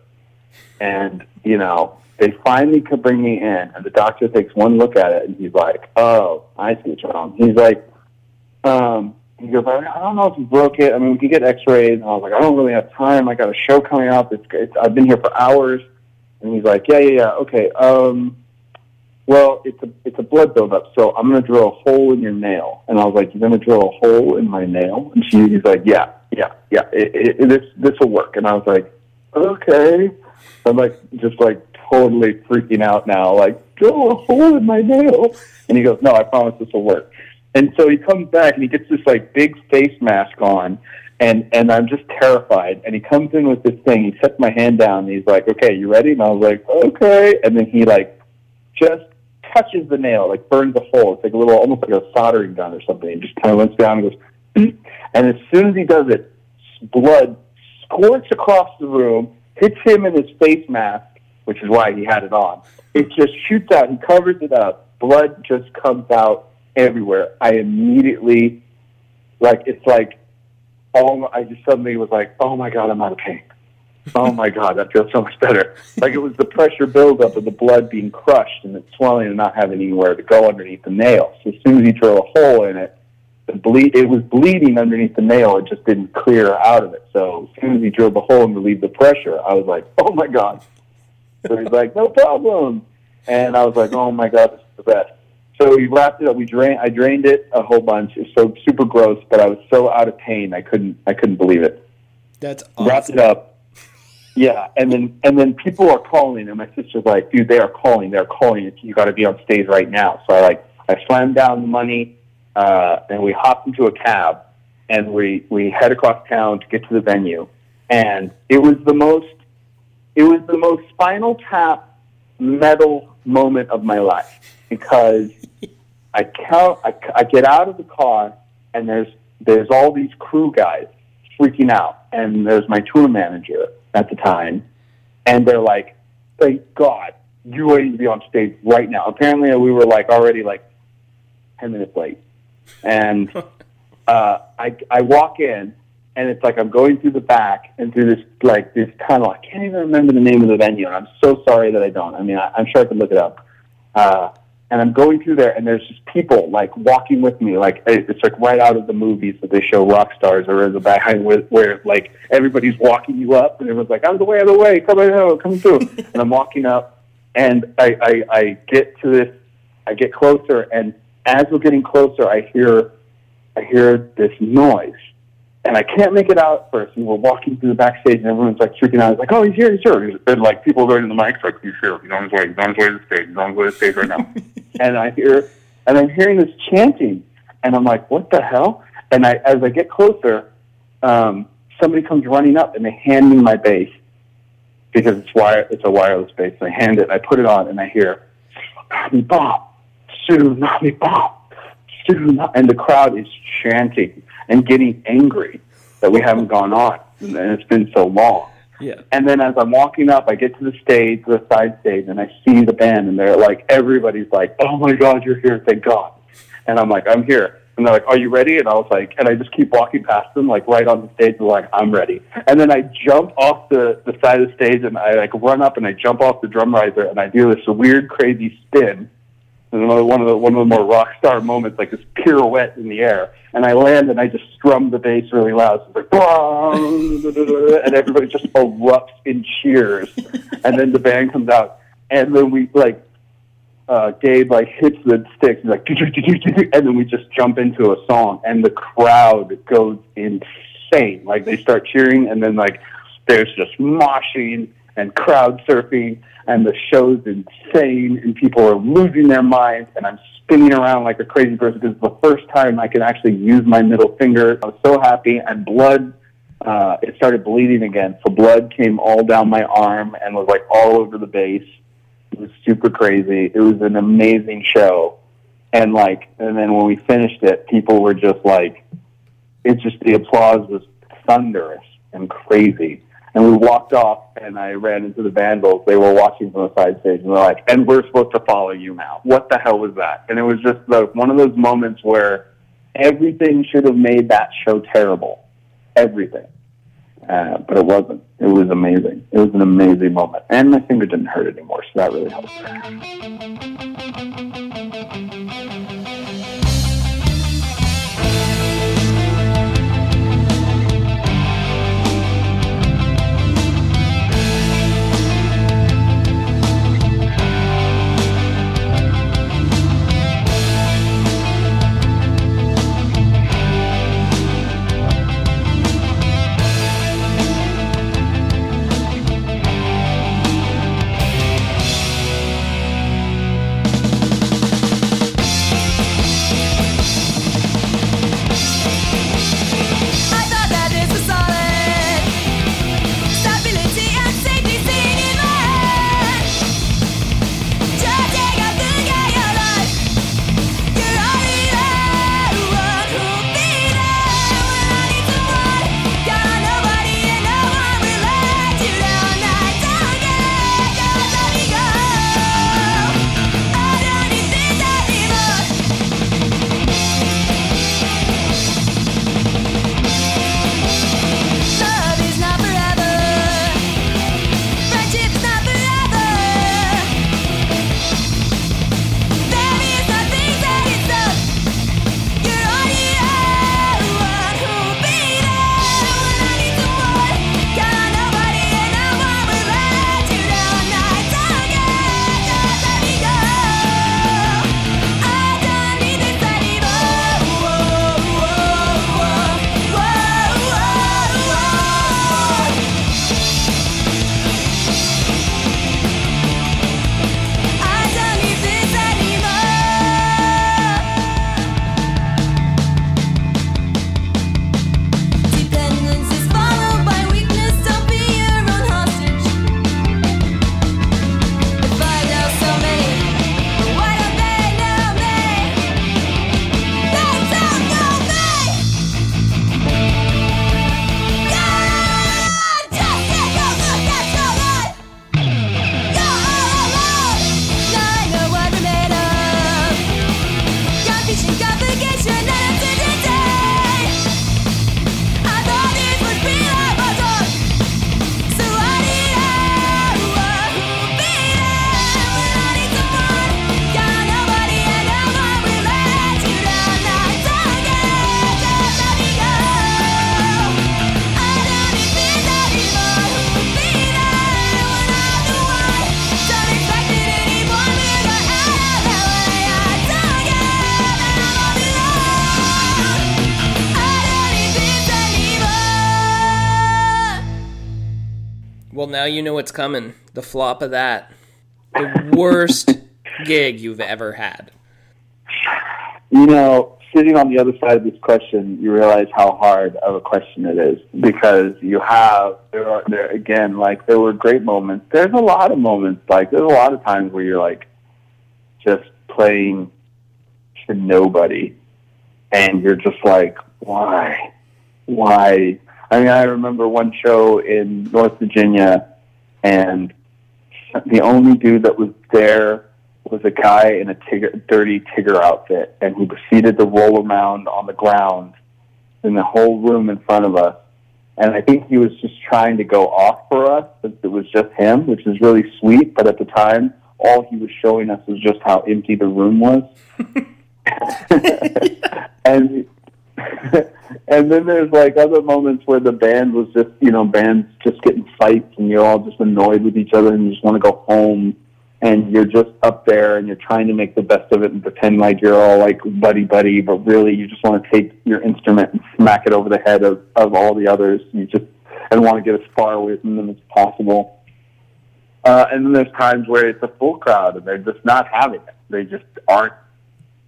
Speaker 2: And, you know, they finally could bring me in, and the doctor takes one look at it, and he's like, oh, I see what's wrong. He's like, um, he goes, I don't know if you broke it. I mean, we could get X-rays. And I was like, I don't really have time. I got a show coming up. It's, it's I've been here for hours. And he's like, Yeah, yeah, yeah. Okay. Um, well, it's a it's a blood buildup, so I'm gonna drill a hole in your nail. And I was like, You're gonna drill a hole in my nail? And she, he's like, Yeah, yeah, yeah. It, it, it, this this will work. And I was like, Okay. I'm like just like totally freaking out now. Like, drill a hole in my nail. And he goes, No, I promise this will work. And so he comes back and he gets this like big face mask on, and and I'm just terrified. And he comes in with this thing. He sets my hand down. And he's like, "Okay, you ready?" And I was like, "Okay." And then he like just touches the nail, like burns a hole. It's like a little, almost like a soldering gun or something. He just kind of lets down and goes, and as soon as he does it, blood squirts across the room, hits him in his face mask, which is why he had it on. It just shoots out. He covers it up. Blood just comes out everywhere. I immediately, like, it's like, oh, I just suddenly was like, oh my god, I'm out of pain. Oh my god, that feels so much better. Like it was the pressure buildup of the blood being crushed and it swelling and not having anywhere to go underneath the nail. So as soon as he drilled a hole in it, the bleed it was bleeding underneath the nail. It just didn't clear out of it. So as soon as he drilled the hole and relieved the pressure, I was like, oh my god. So he's like, no problem. And I was like, oh my god, this is the best. So we wrapped it up. We drained. I drained it a whole bunch. It's so super gross, but I was so out of pain, I couldn't. I couldn't believe it.
Speaker 1: That's
Speaker 2: Wrapped it up. Yeah, and then and then people are calling, and my sister's like, "Dude, they are calling. They're calling. You got to be on stage right now." So I like I slammed down the money, uh, and we hopped into a cab, and we we head across town to get to the venue, and it was the most it was the most Spinal Tap metal moment of my life because I count I, I get out of the car and there's there's all these crew guys freaking out and there's my tour manager at the time and they're like thank God you need to be on stage right now apparently we were like already like ten minutes late and uh, I I walk in and it's like I'm going through the back and through this like this tunnel. I can't even remember the name of the venue, and I'm so sorry that I don't. I mean, I, I'm sure I could look it up. Uh, and I'm going through there, and there's just people like walking with me, like it's like right out of the movies that they show rock stars or the behind where, where like everybody's walking you up, and everyone's like, "Out of the way, out of the way, come on, come through." and I'm walking up, and I, I I get to this, I get closer, and as we're getting closer, I hear I hear this noise. And I can't make it out at first. And we're walking through the backstage, and everyone's like freaking out. It's like, oh, he's here, he's here. And like people going to the mics, like, he's here. He's on his way. He's on his way to the stage. He's on his way to the stage right now. and I hear, and I'm hearing this chanting, and I'm like, what the hell? And I, as I get closer, um, somebody comes running up, and they hand me my bass because it's wire, it's a wireless bass. And I hand it, and I put it on, and I hear, Nami Bob, Sue, Nami Bob, Sue, Na-" and the crowd is chanting and getting angry that we haven't gone on, and it's been so long.
Speaker 1: Yeah.
Speaker 2: And then as I'm walking up, I get to the stage, the side stage, and I see the band, and they're like, everybody's like, "Oh my God, you're here! Thank God!" And I'm like, "I'm here." And they're like, "Are you ready?" And I was like, and I just keep walking past them, like right on the stage, and like, "I'm ready." And then I jump off the the side of the stage, and I like run up, and I jump off the drum riser, and I do this weird, crazy spin. And another one of the one of the more rock star moments, like this pirouette in the air, and I land and I just strum the bass really loud, so it's like, and everybody just erupts in cheers, and then the band comes out, and then we like uh, Gabe like hits the sticks, like, and then we just jump into a song, and the crowd goes insane. Like they start cheering, and then like there's just moshing and crowd surfing, and the show's insane, and people are losing their minds, and I'm spinning around like a crazy person because it's the first time I can actually use my middle finger. I was so happy, and blood. Uh, it started bleeding again, so blood came all down my arm and was like all over the bass. It was super crazy. It was an amazing show. And like, and then when we finished it, people were just like, it's just the applause was thunderous and crazy. And we walked off, and I ran into the Vandals. They were watching from the side stage, and they're like, "And we're supposed to follow you now." What the hell was that? And it was just like one of those moments where everything should have made that show terrible, everything, uh, but it wasn't. It was amazing. It was an amazing moment, and my finger didn't hurt anymore, so that really helped.
Speaker 1: Now you know what's coming. The flop of that. The worst gig you've ever had.
Speaker 2: You know, sitting on the other side of this question, you realize how hard of a question it is because you have there are there again like there were great moments. There's a lot of moments like there's a lot of times where you're like just playing to nobody, and you're just like, why, why? I mean, I remember one show in North Virginia, and the only dude that was there was a guy in a tigger, dirty Tigger outfit, and he proceeded to roll around on the ground in the whole room in front of us. And I think he was just trying to go off for us since it was just him, which is really sweet. But at the time, all he was showing us was just how empty the room was. and and then there's like other moments where the band was just you know bands just getting fights and you're all just annoyed with each other and you just want to go home and you're just up there and you're trying to make the best of it and pretend like you're all like buddy buddy but really you just want to take your instrument and smack it over the head of, of all the others you just and want to get as far away from them as possible. Uh, and then there's times where it's a full crowd and they're just not having it. They just aren't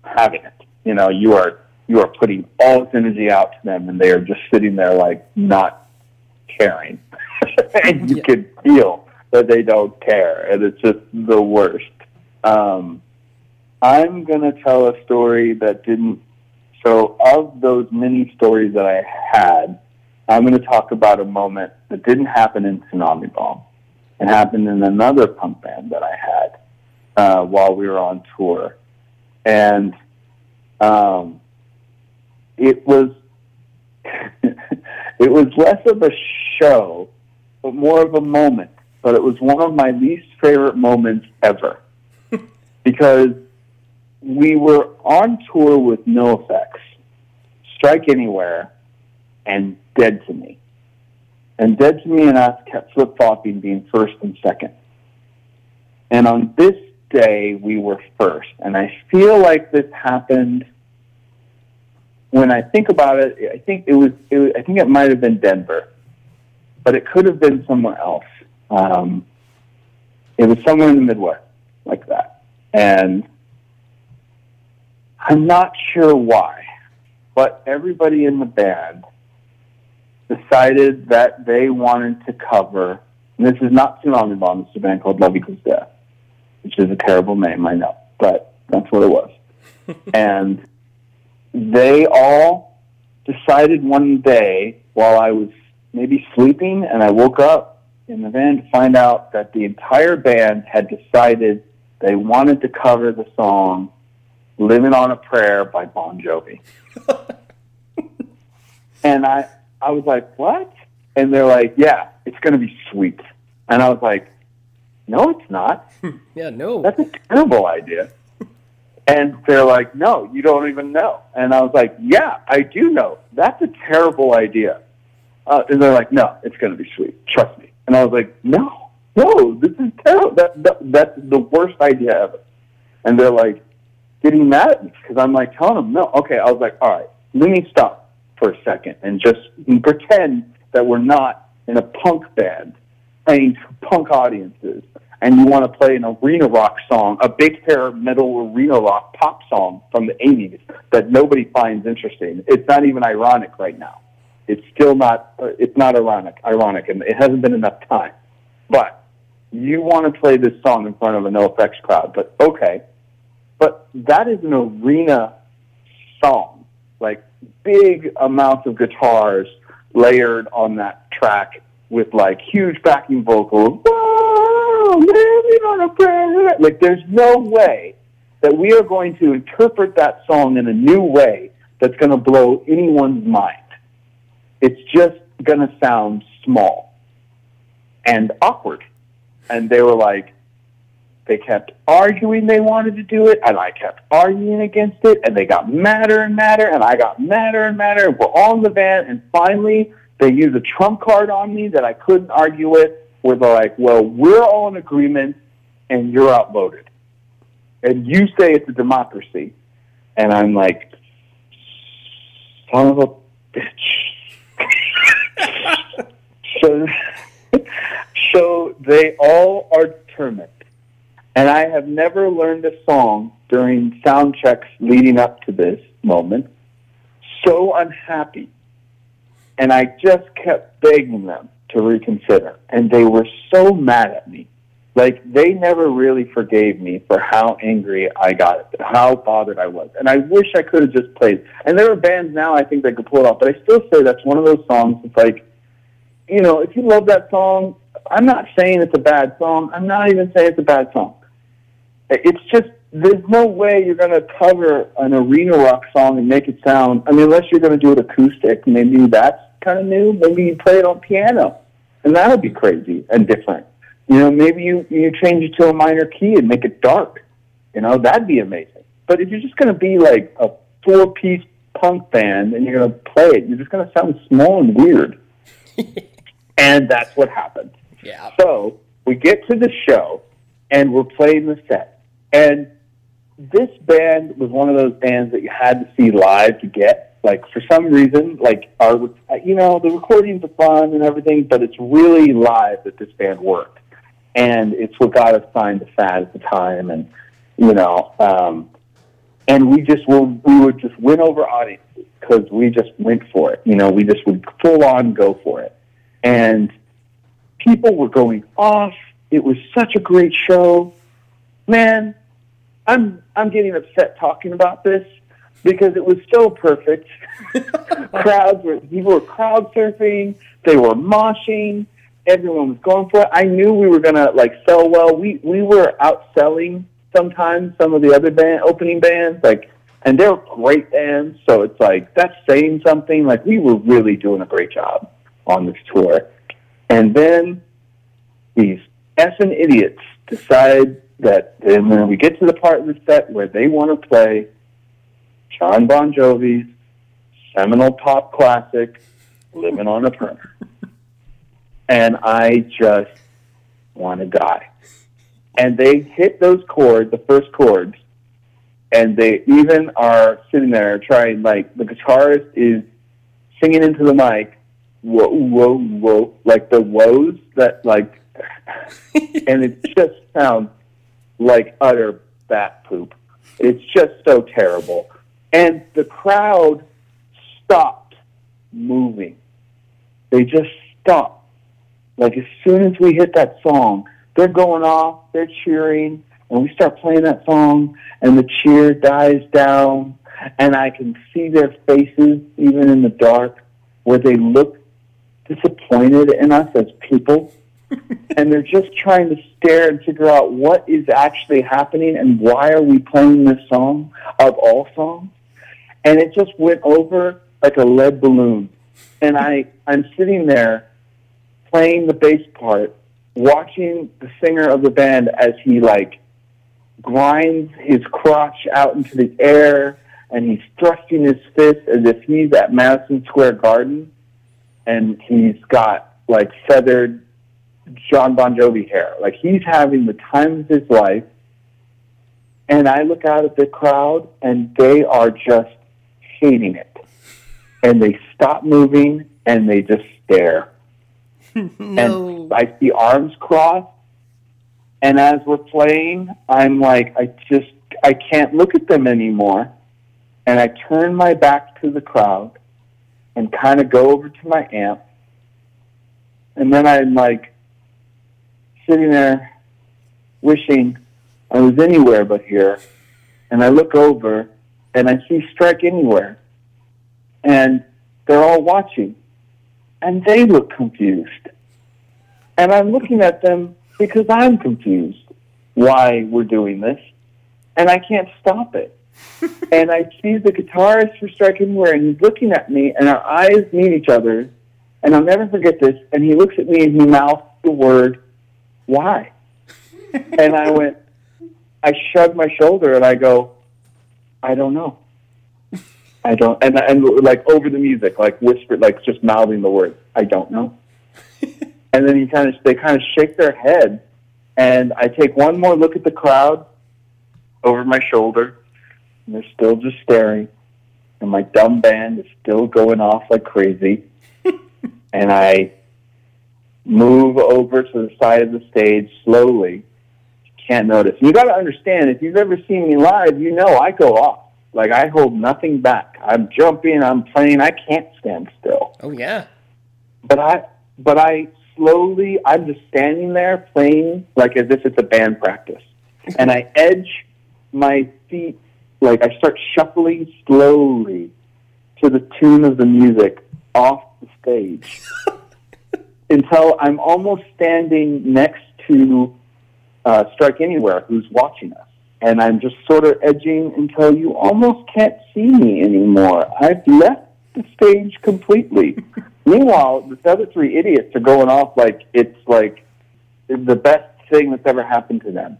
Speaker 2: having it. You know you are you are putting all this energy out to them and they are just sitting there like not caring. And you
Speaker 1: Yeah.
Speaker 2: can feel that they don't care and it's just the worst. Um, i'm going to tell a story that didn't so of those many stories that i had i'm going to talk about a moment that didn't happen in tsunami bomb. It happened in another punk band that i had uh, while we were on tour. And um, it was it was less of a show, but more of a moment. But it was one of my least favorite moments ever because we were on tour with NoFX, Strike Anywhere, and Dead to Me. And Dead to Me and us kept flip flopping being first and second. And on this day, we were first. And I feel like this happened when I think about it, I think it was, it was I think it might have been Denver, but it could have been somewhere else. Um, it was somewhere in the Midwest, like that, and I'm not sure why, but everybody in the band decided that they wanted to cover. And this is not Tsunami Bomb. It's a band called Love Equals Death, which is a terrible name, I know, but that's what it was. and they all decided one day while I was maybe sleeping and I woke up in the van to find out that the entire band had decided they wanted to cover the song Living on a Prayer by Bon Jovi. and I I was like, "What?" And they're like, "Yeah, it's going to be sweet." And I was like, "No, it's not."
Speaker 1: Yeah, no.
Speaker 2: that's a terrible idea. And they're like, no, you don't even know. And I was like, yeah, I do know. That's a terrible idea. Uh, and they're like, no, it's going to be sweet. Trust me. And I was like, no, no, this is terrible. That, that, that's the worst idea ever. And they're like, getting mad at me because I'm like telling them, no, okay. I was like, all right, let me stop for a second and just pretend that we're not in a punk band playing to punk audiences and you want to play an arena rock song, a big hair metal arena rock pop song from the 80s that nobody finds interesting. It's not even ironic right now. It's still not, uh, it's not ironic, ironic, and it hasn't been enough time. But you want to play this song in front of a NoFX crowd, but okay. But that is an arena song, like big amounts of guitars layered on that track with like huge backing vocals. Whoa, living on a prayer. Like there's no way that we are going to interpret that song in a new way that's going to blow anyone's mind. It's just going to sound small and awkward. And they were like, they kept arguing they wanted to do it, and I kept arguing against it, and they got madder and madder, and I got madder and madder. We're all in the van, and finally they used a trump card on me that I couldn't argue with, where they're like, well, we're all in agreement, and you're outvoted. And you say it's a democracy. And I'm like, son of a bitch. so, So they all are determined. And I have never learned a song during sound checks leading up to this moment so unhappy. And I just kept begging them to reconsider. And they were so mad at me. Like, they never really forgave me for how angry I got, how bothered I was. And I wish I could have just played. And there are bands now I think that could pull it off. But I still say that's one of those songs that's like, you know, if you love that song, I'm not saying it's a bad song. I'm not even saying it's a bad song. It's just there's no way you're going to cover an arena rock song and make it sound. I mean, unless you're going to do it acoustic, maybe that's kind of new. Maybe you play it on piano, and that would be crazy and different. You know, maybe you you change it to a minor key and make it dark. You know, that'd be amazing. But if you're just going to be like a four piece punk band and you're going to play it, you're just going to sound small and weird. and that's what happened.
Speaker 1: Yeah.
Speaker 2: So we get to the show and we're playing the set. And this band was one of those bands that you had to see live to get. Like for some reason, like our you know the recordings are fun and everything, but it's really live that this band worked, and it's what got us signed to Fat at the time, and you know, um, and we just will we would just win over audiences because we just went for it. You know, we just would full on go for it, and people were going off. It was such a great show, man. I'm I'm getting upset talking about this because it was so perfect. Crowds were people were crowd surfing, they were moshing, everyone was going for it. I knew we were gonna like sell well. We we were outselling sometimes some of the other band opening bands, like and they're great bands, so it's like that's saying something. Like we were really doing a great job on this tour. And then these effing idiots decide that and when we get to the part of the set where they want to play Jon Bon Jovi's seminal pop classic, Living on a Prayer. and I just want to die. And they hit those chords, the first chords, and they even are sitting there trying, like, the guitarist is singing into the mic, whoa, whoa, whoa, like the woes that, like, and it just sounds like utter bat poop. It's just so terrible. And the crowd stopped moving. They just stopped. Like as soon as we hit that song, they're going off, they're cheering, and we start playing that song, and the cheer dies down, and I can see their faces, even in the dark, where they look disappointed in us as people and they're just trying to stare and figure out what is actually happening and why are we playing this song of all songs. And it just went over like a lead balloon. And I, I'm sitting there playing the bass part, watching the singer of the band as he like grinds his crotch out into the air and he's thrusting his fist as if he's at Madison Square Garden and he's got like feathered Jon Bon Jovi hair. Like he's having the time of his life. And I look out at the crowd and they are just hating it. And they stop moving and they just stare.
Speaker 1: No.
Speaker 2: And I see arms crossed. And as we're playing, I'm like, I just, I can't look at them anymore. And I turn my back to the crowd and kind of go over to my amp. And then I'm like, sitting there wishing I was anywhere but here. And I look over and I see Strike Anywhere. And they're all watching. And they look confused. And I'm looking at them because I'm confused why we're doing this. And I can't stop it. and I see the guitarist for Strike Anywhere and he's looking at me and our eyes meet each other. And I'll never forget this. And he looks at me and he mouths the word why? and I went, I shrugged my shoulder and I go, I don't know. I don't, and, and like over the music, like whispered, like just mouthing the words, I don't know. and then he kind of, they kind of shake their head and I take one more look at the crowd over my shoulder and they're still just staring and my dumb band is still going off like crazy. and I move over to the side of the stage slowly. Can't notice. You got to understand, if you've ever seen me live, you know I go off. Like I hold nothing back. I'm jumping, I'm playing. I can't stand still.
Speaker 1: Oh yeah.
Speaker 2: But I, but I slowly, I'm just standing there playing like as if it's a band practice, and I edge my feet like I start shuffling slowly to the tune of the music off the stage until I'm almost standing next to uh, Strike Anywhere, who's watching us. And I'm just sort of edging until you almost can't see me anymore. I've left the stage completely. Meanwhile, the other three idiots are going off like it's like the best thing that's ever happened to them.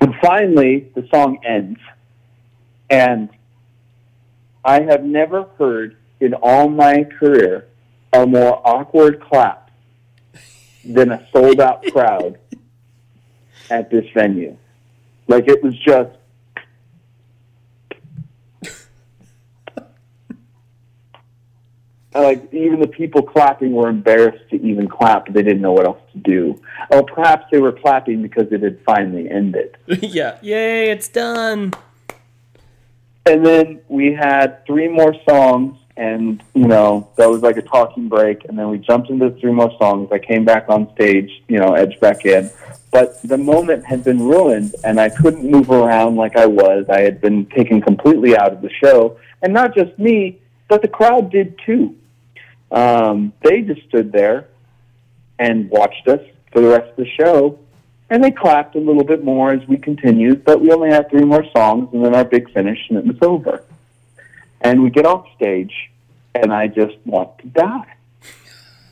Speaker 2: And finally, the song ends. And I have never heard in all my career a more awkward clap than a sold out crowd at this venue. Like it was just like even the people clapping were embarrassed to even clap. They didn't know what else to do. Or perhaps they were clapping because it had finally ended.
Speaker 1: yeah. Yay! It's done.
Speaker 2: And then we had three more songs, and you know that was like a talking break. And then we jumped into three more songs. I came back on stage, you know, edged back in. But the moment had been ruined, and I couldn't move around like I was. I had been taken completely out of the show, and not just me, but the crowd did too. Um, they just stood there and watched us for the rest of the show, and they clapped a little bit more as we continued. But we only had three more songs, and then our big finish, and it was over. And we get off stage, and I just want to die.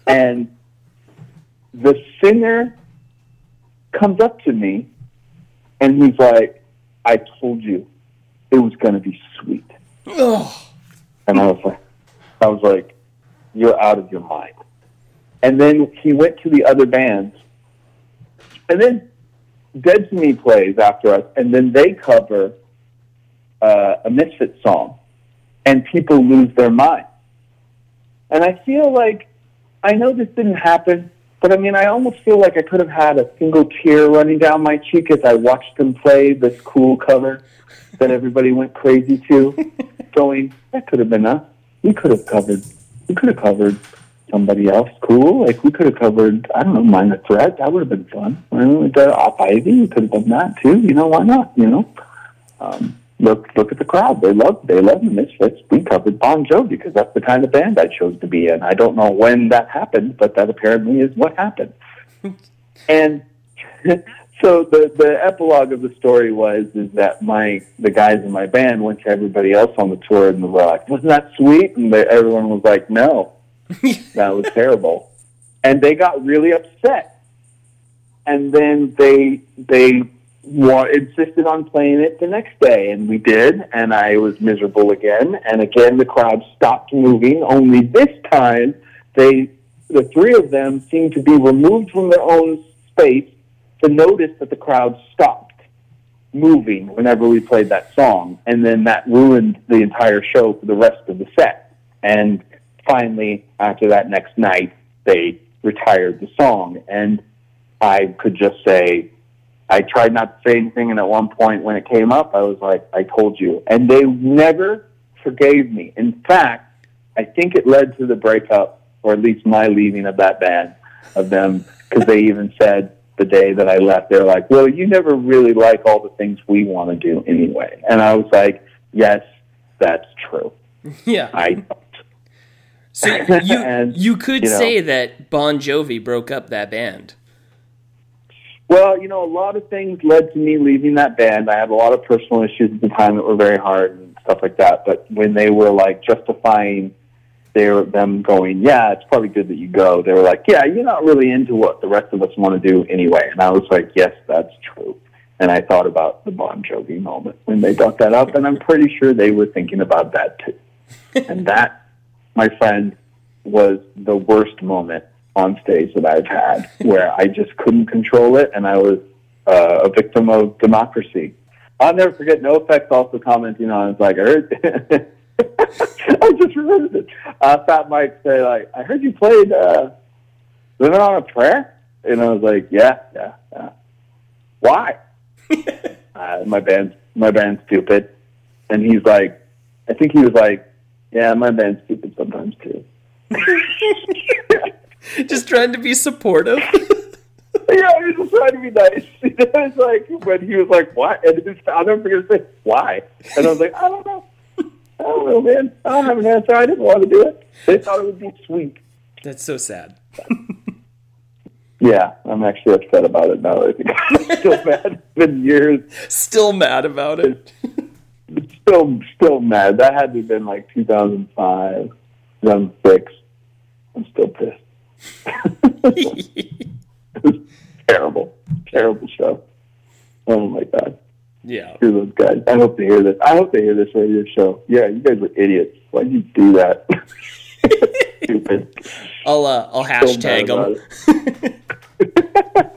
Speaker 2: And the singer comes up to me, and he's like, "I told you it was going to be sweet."
Speaker 1: Oh.
Speaker 2: And I was like, I was like, you're out of your mind. And then he went to the other bands. And then Dead to Me plays after us, and then they cover uh, a Misfit song, and people lose their mind. And I feel like, I know this didn't happen, but I mean, I almost feel like I could have had a single tear running down my cheek as I watched them play this cool cover that everybody went crazy to, going, that could have been us. We could have covered, we could have covered somebody else cool. Like we could have covered, I don't know, Minor Threat. That would have been fun. Well, the Op Ivy, we could have done that too. You know, why not? You know, um, look look at the crowd. They love they love the Misfits. We covered Bon Jovi because that's the kind of band I chose to be in. I don't know when that happened, but that apparently is what happened. and so the the epilogue of the story was is that my the guys in my band went to everybody else on the tour and were like, "Wasn't that sweet?" And they, everyone was like, "No, that was terrible," and they got really upset. And then they they insisted on playing it the next day, and we did, and I was miserable again. And again, the crowd stopped moving. Only this time, they the three of them seemed to be removed from their own space to notice that the crowd stopped moving whenever we played that song, and then that ruined the entire show for the rest of the set. And finally, after that next night, they retired the song, and I could just say, I tried not to say anything, and at one point when it came up, I was like, I told you. And they never forgave me. In fact, I think it led to the breakup, or at least my leaving of that band, of them, because they even said the day that I left, they're like, well, you never really like all the things we want to do anyway. And I was like, yes, that's true.
Speaker 1: Yeah.
Speaker 2: I don't.
Speaker 1: So you
Speaker 2: And,
Speaker 1: you could
Speaker 2: you know.
Speaker 1: say that Bon Jovi broke up that band.
Speaker 2: Well, you know, a lot of things led to me leaving that band. I had a lot of personal issues at the time that were very hard and stuff like that. But when they were like justifying their them going, yeah, it's probably good that you go. They were like, yeah, you're not really into what the rest of us want to do anyway. And I was like, yes, that's true. And I thought about the Bon Jovi moment when they brought that up, and I'm pretty sure they were thinking about that too. and that, my friend, was the worst moment on stage that I've had, where I just couldn't control it, and I was uh, a victim of democracy. I'll never forget. NoFX also commenting on. It's like I heard. I just remembered it. Uh, Fat Mike say like, "I heard you played uh, living on a prayer? And I was like, yeah, yeah, yeah. Why? uh, my band's my band's stupid. And he's like, I think he was like, yeah, my band's stupid sometimes too.
Speaker 1: Just trying to be supportive.
Speaker 2: yeah, he was just trying to be nice. it was like when he was like, "What?" and his founder figure say, "Why?" And I was like, "I don't know. I don't know, man. I don't have an answer. I didn't want to do it. They thought it would be sweet."
Speaker 1: That's so sad.
Speaker 2: Yeah, I'm actually upset about it now. I think I'm still mad. It's been years.
Speaker 1: Still mad about it.
Speaker 2: Still, still mad. That had to have been like 2005, 2006. I'm still pissed. terrible, terrible show. Oh my god.
Speaker 1: yeah.
Speaker 2: Screw those guys. I hope they hear this. I hope they hear this radio show. Yeah, you guys were idiots. Why'd you do that? Stupid.
Speaker 1: I'll uh, I'll hashtag
Speaker 2: about
Speaker 1: them.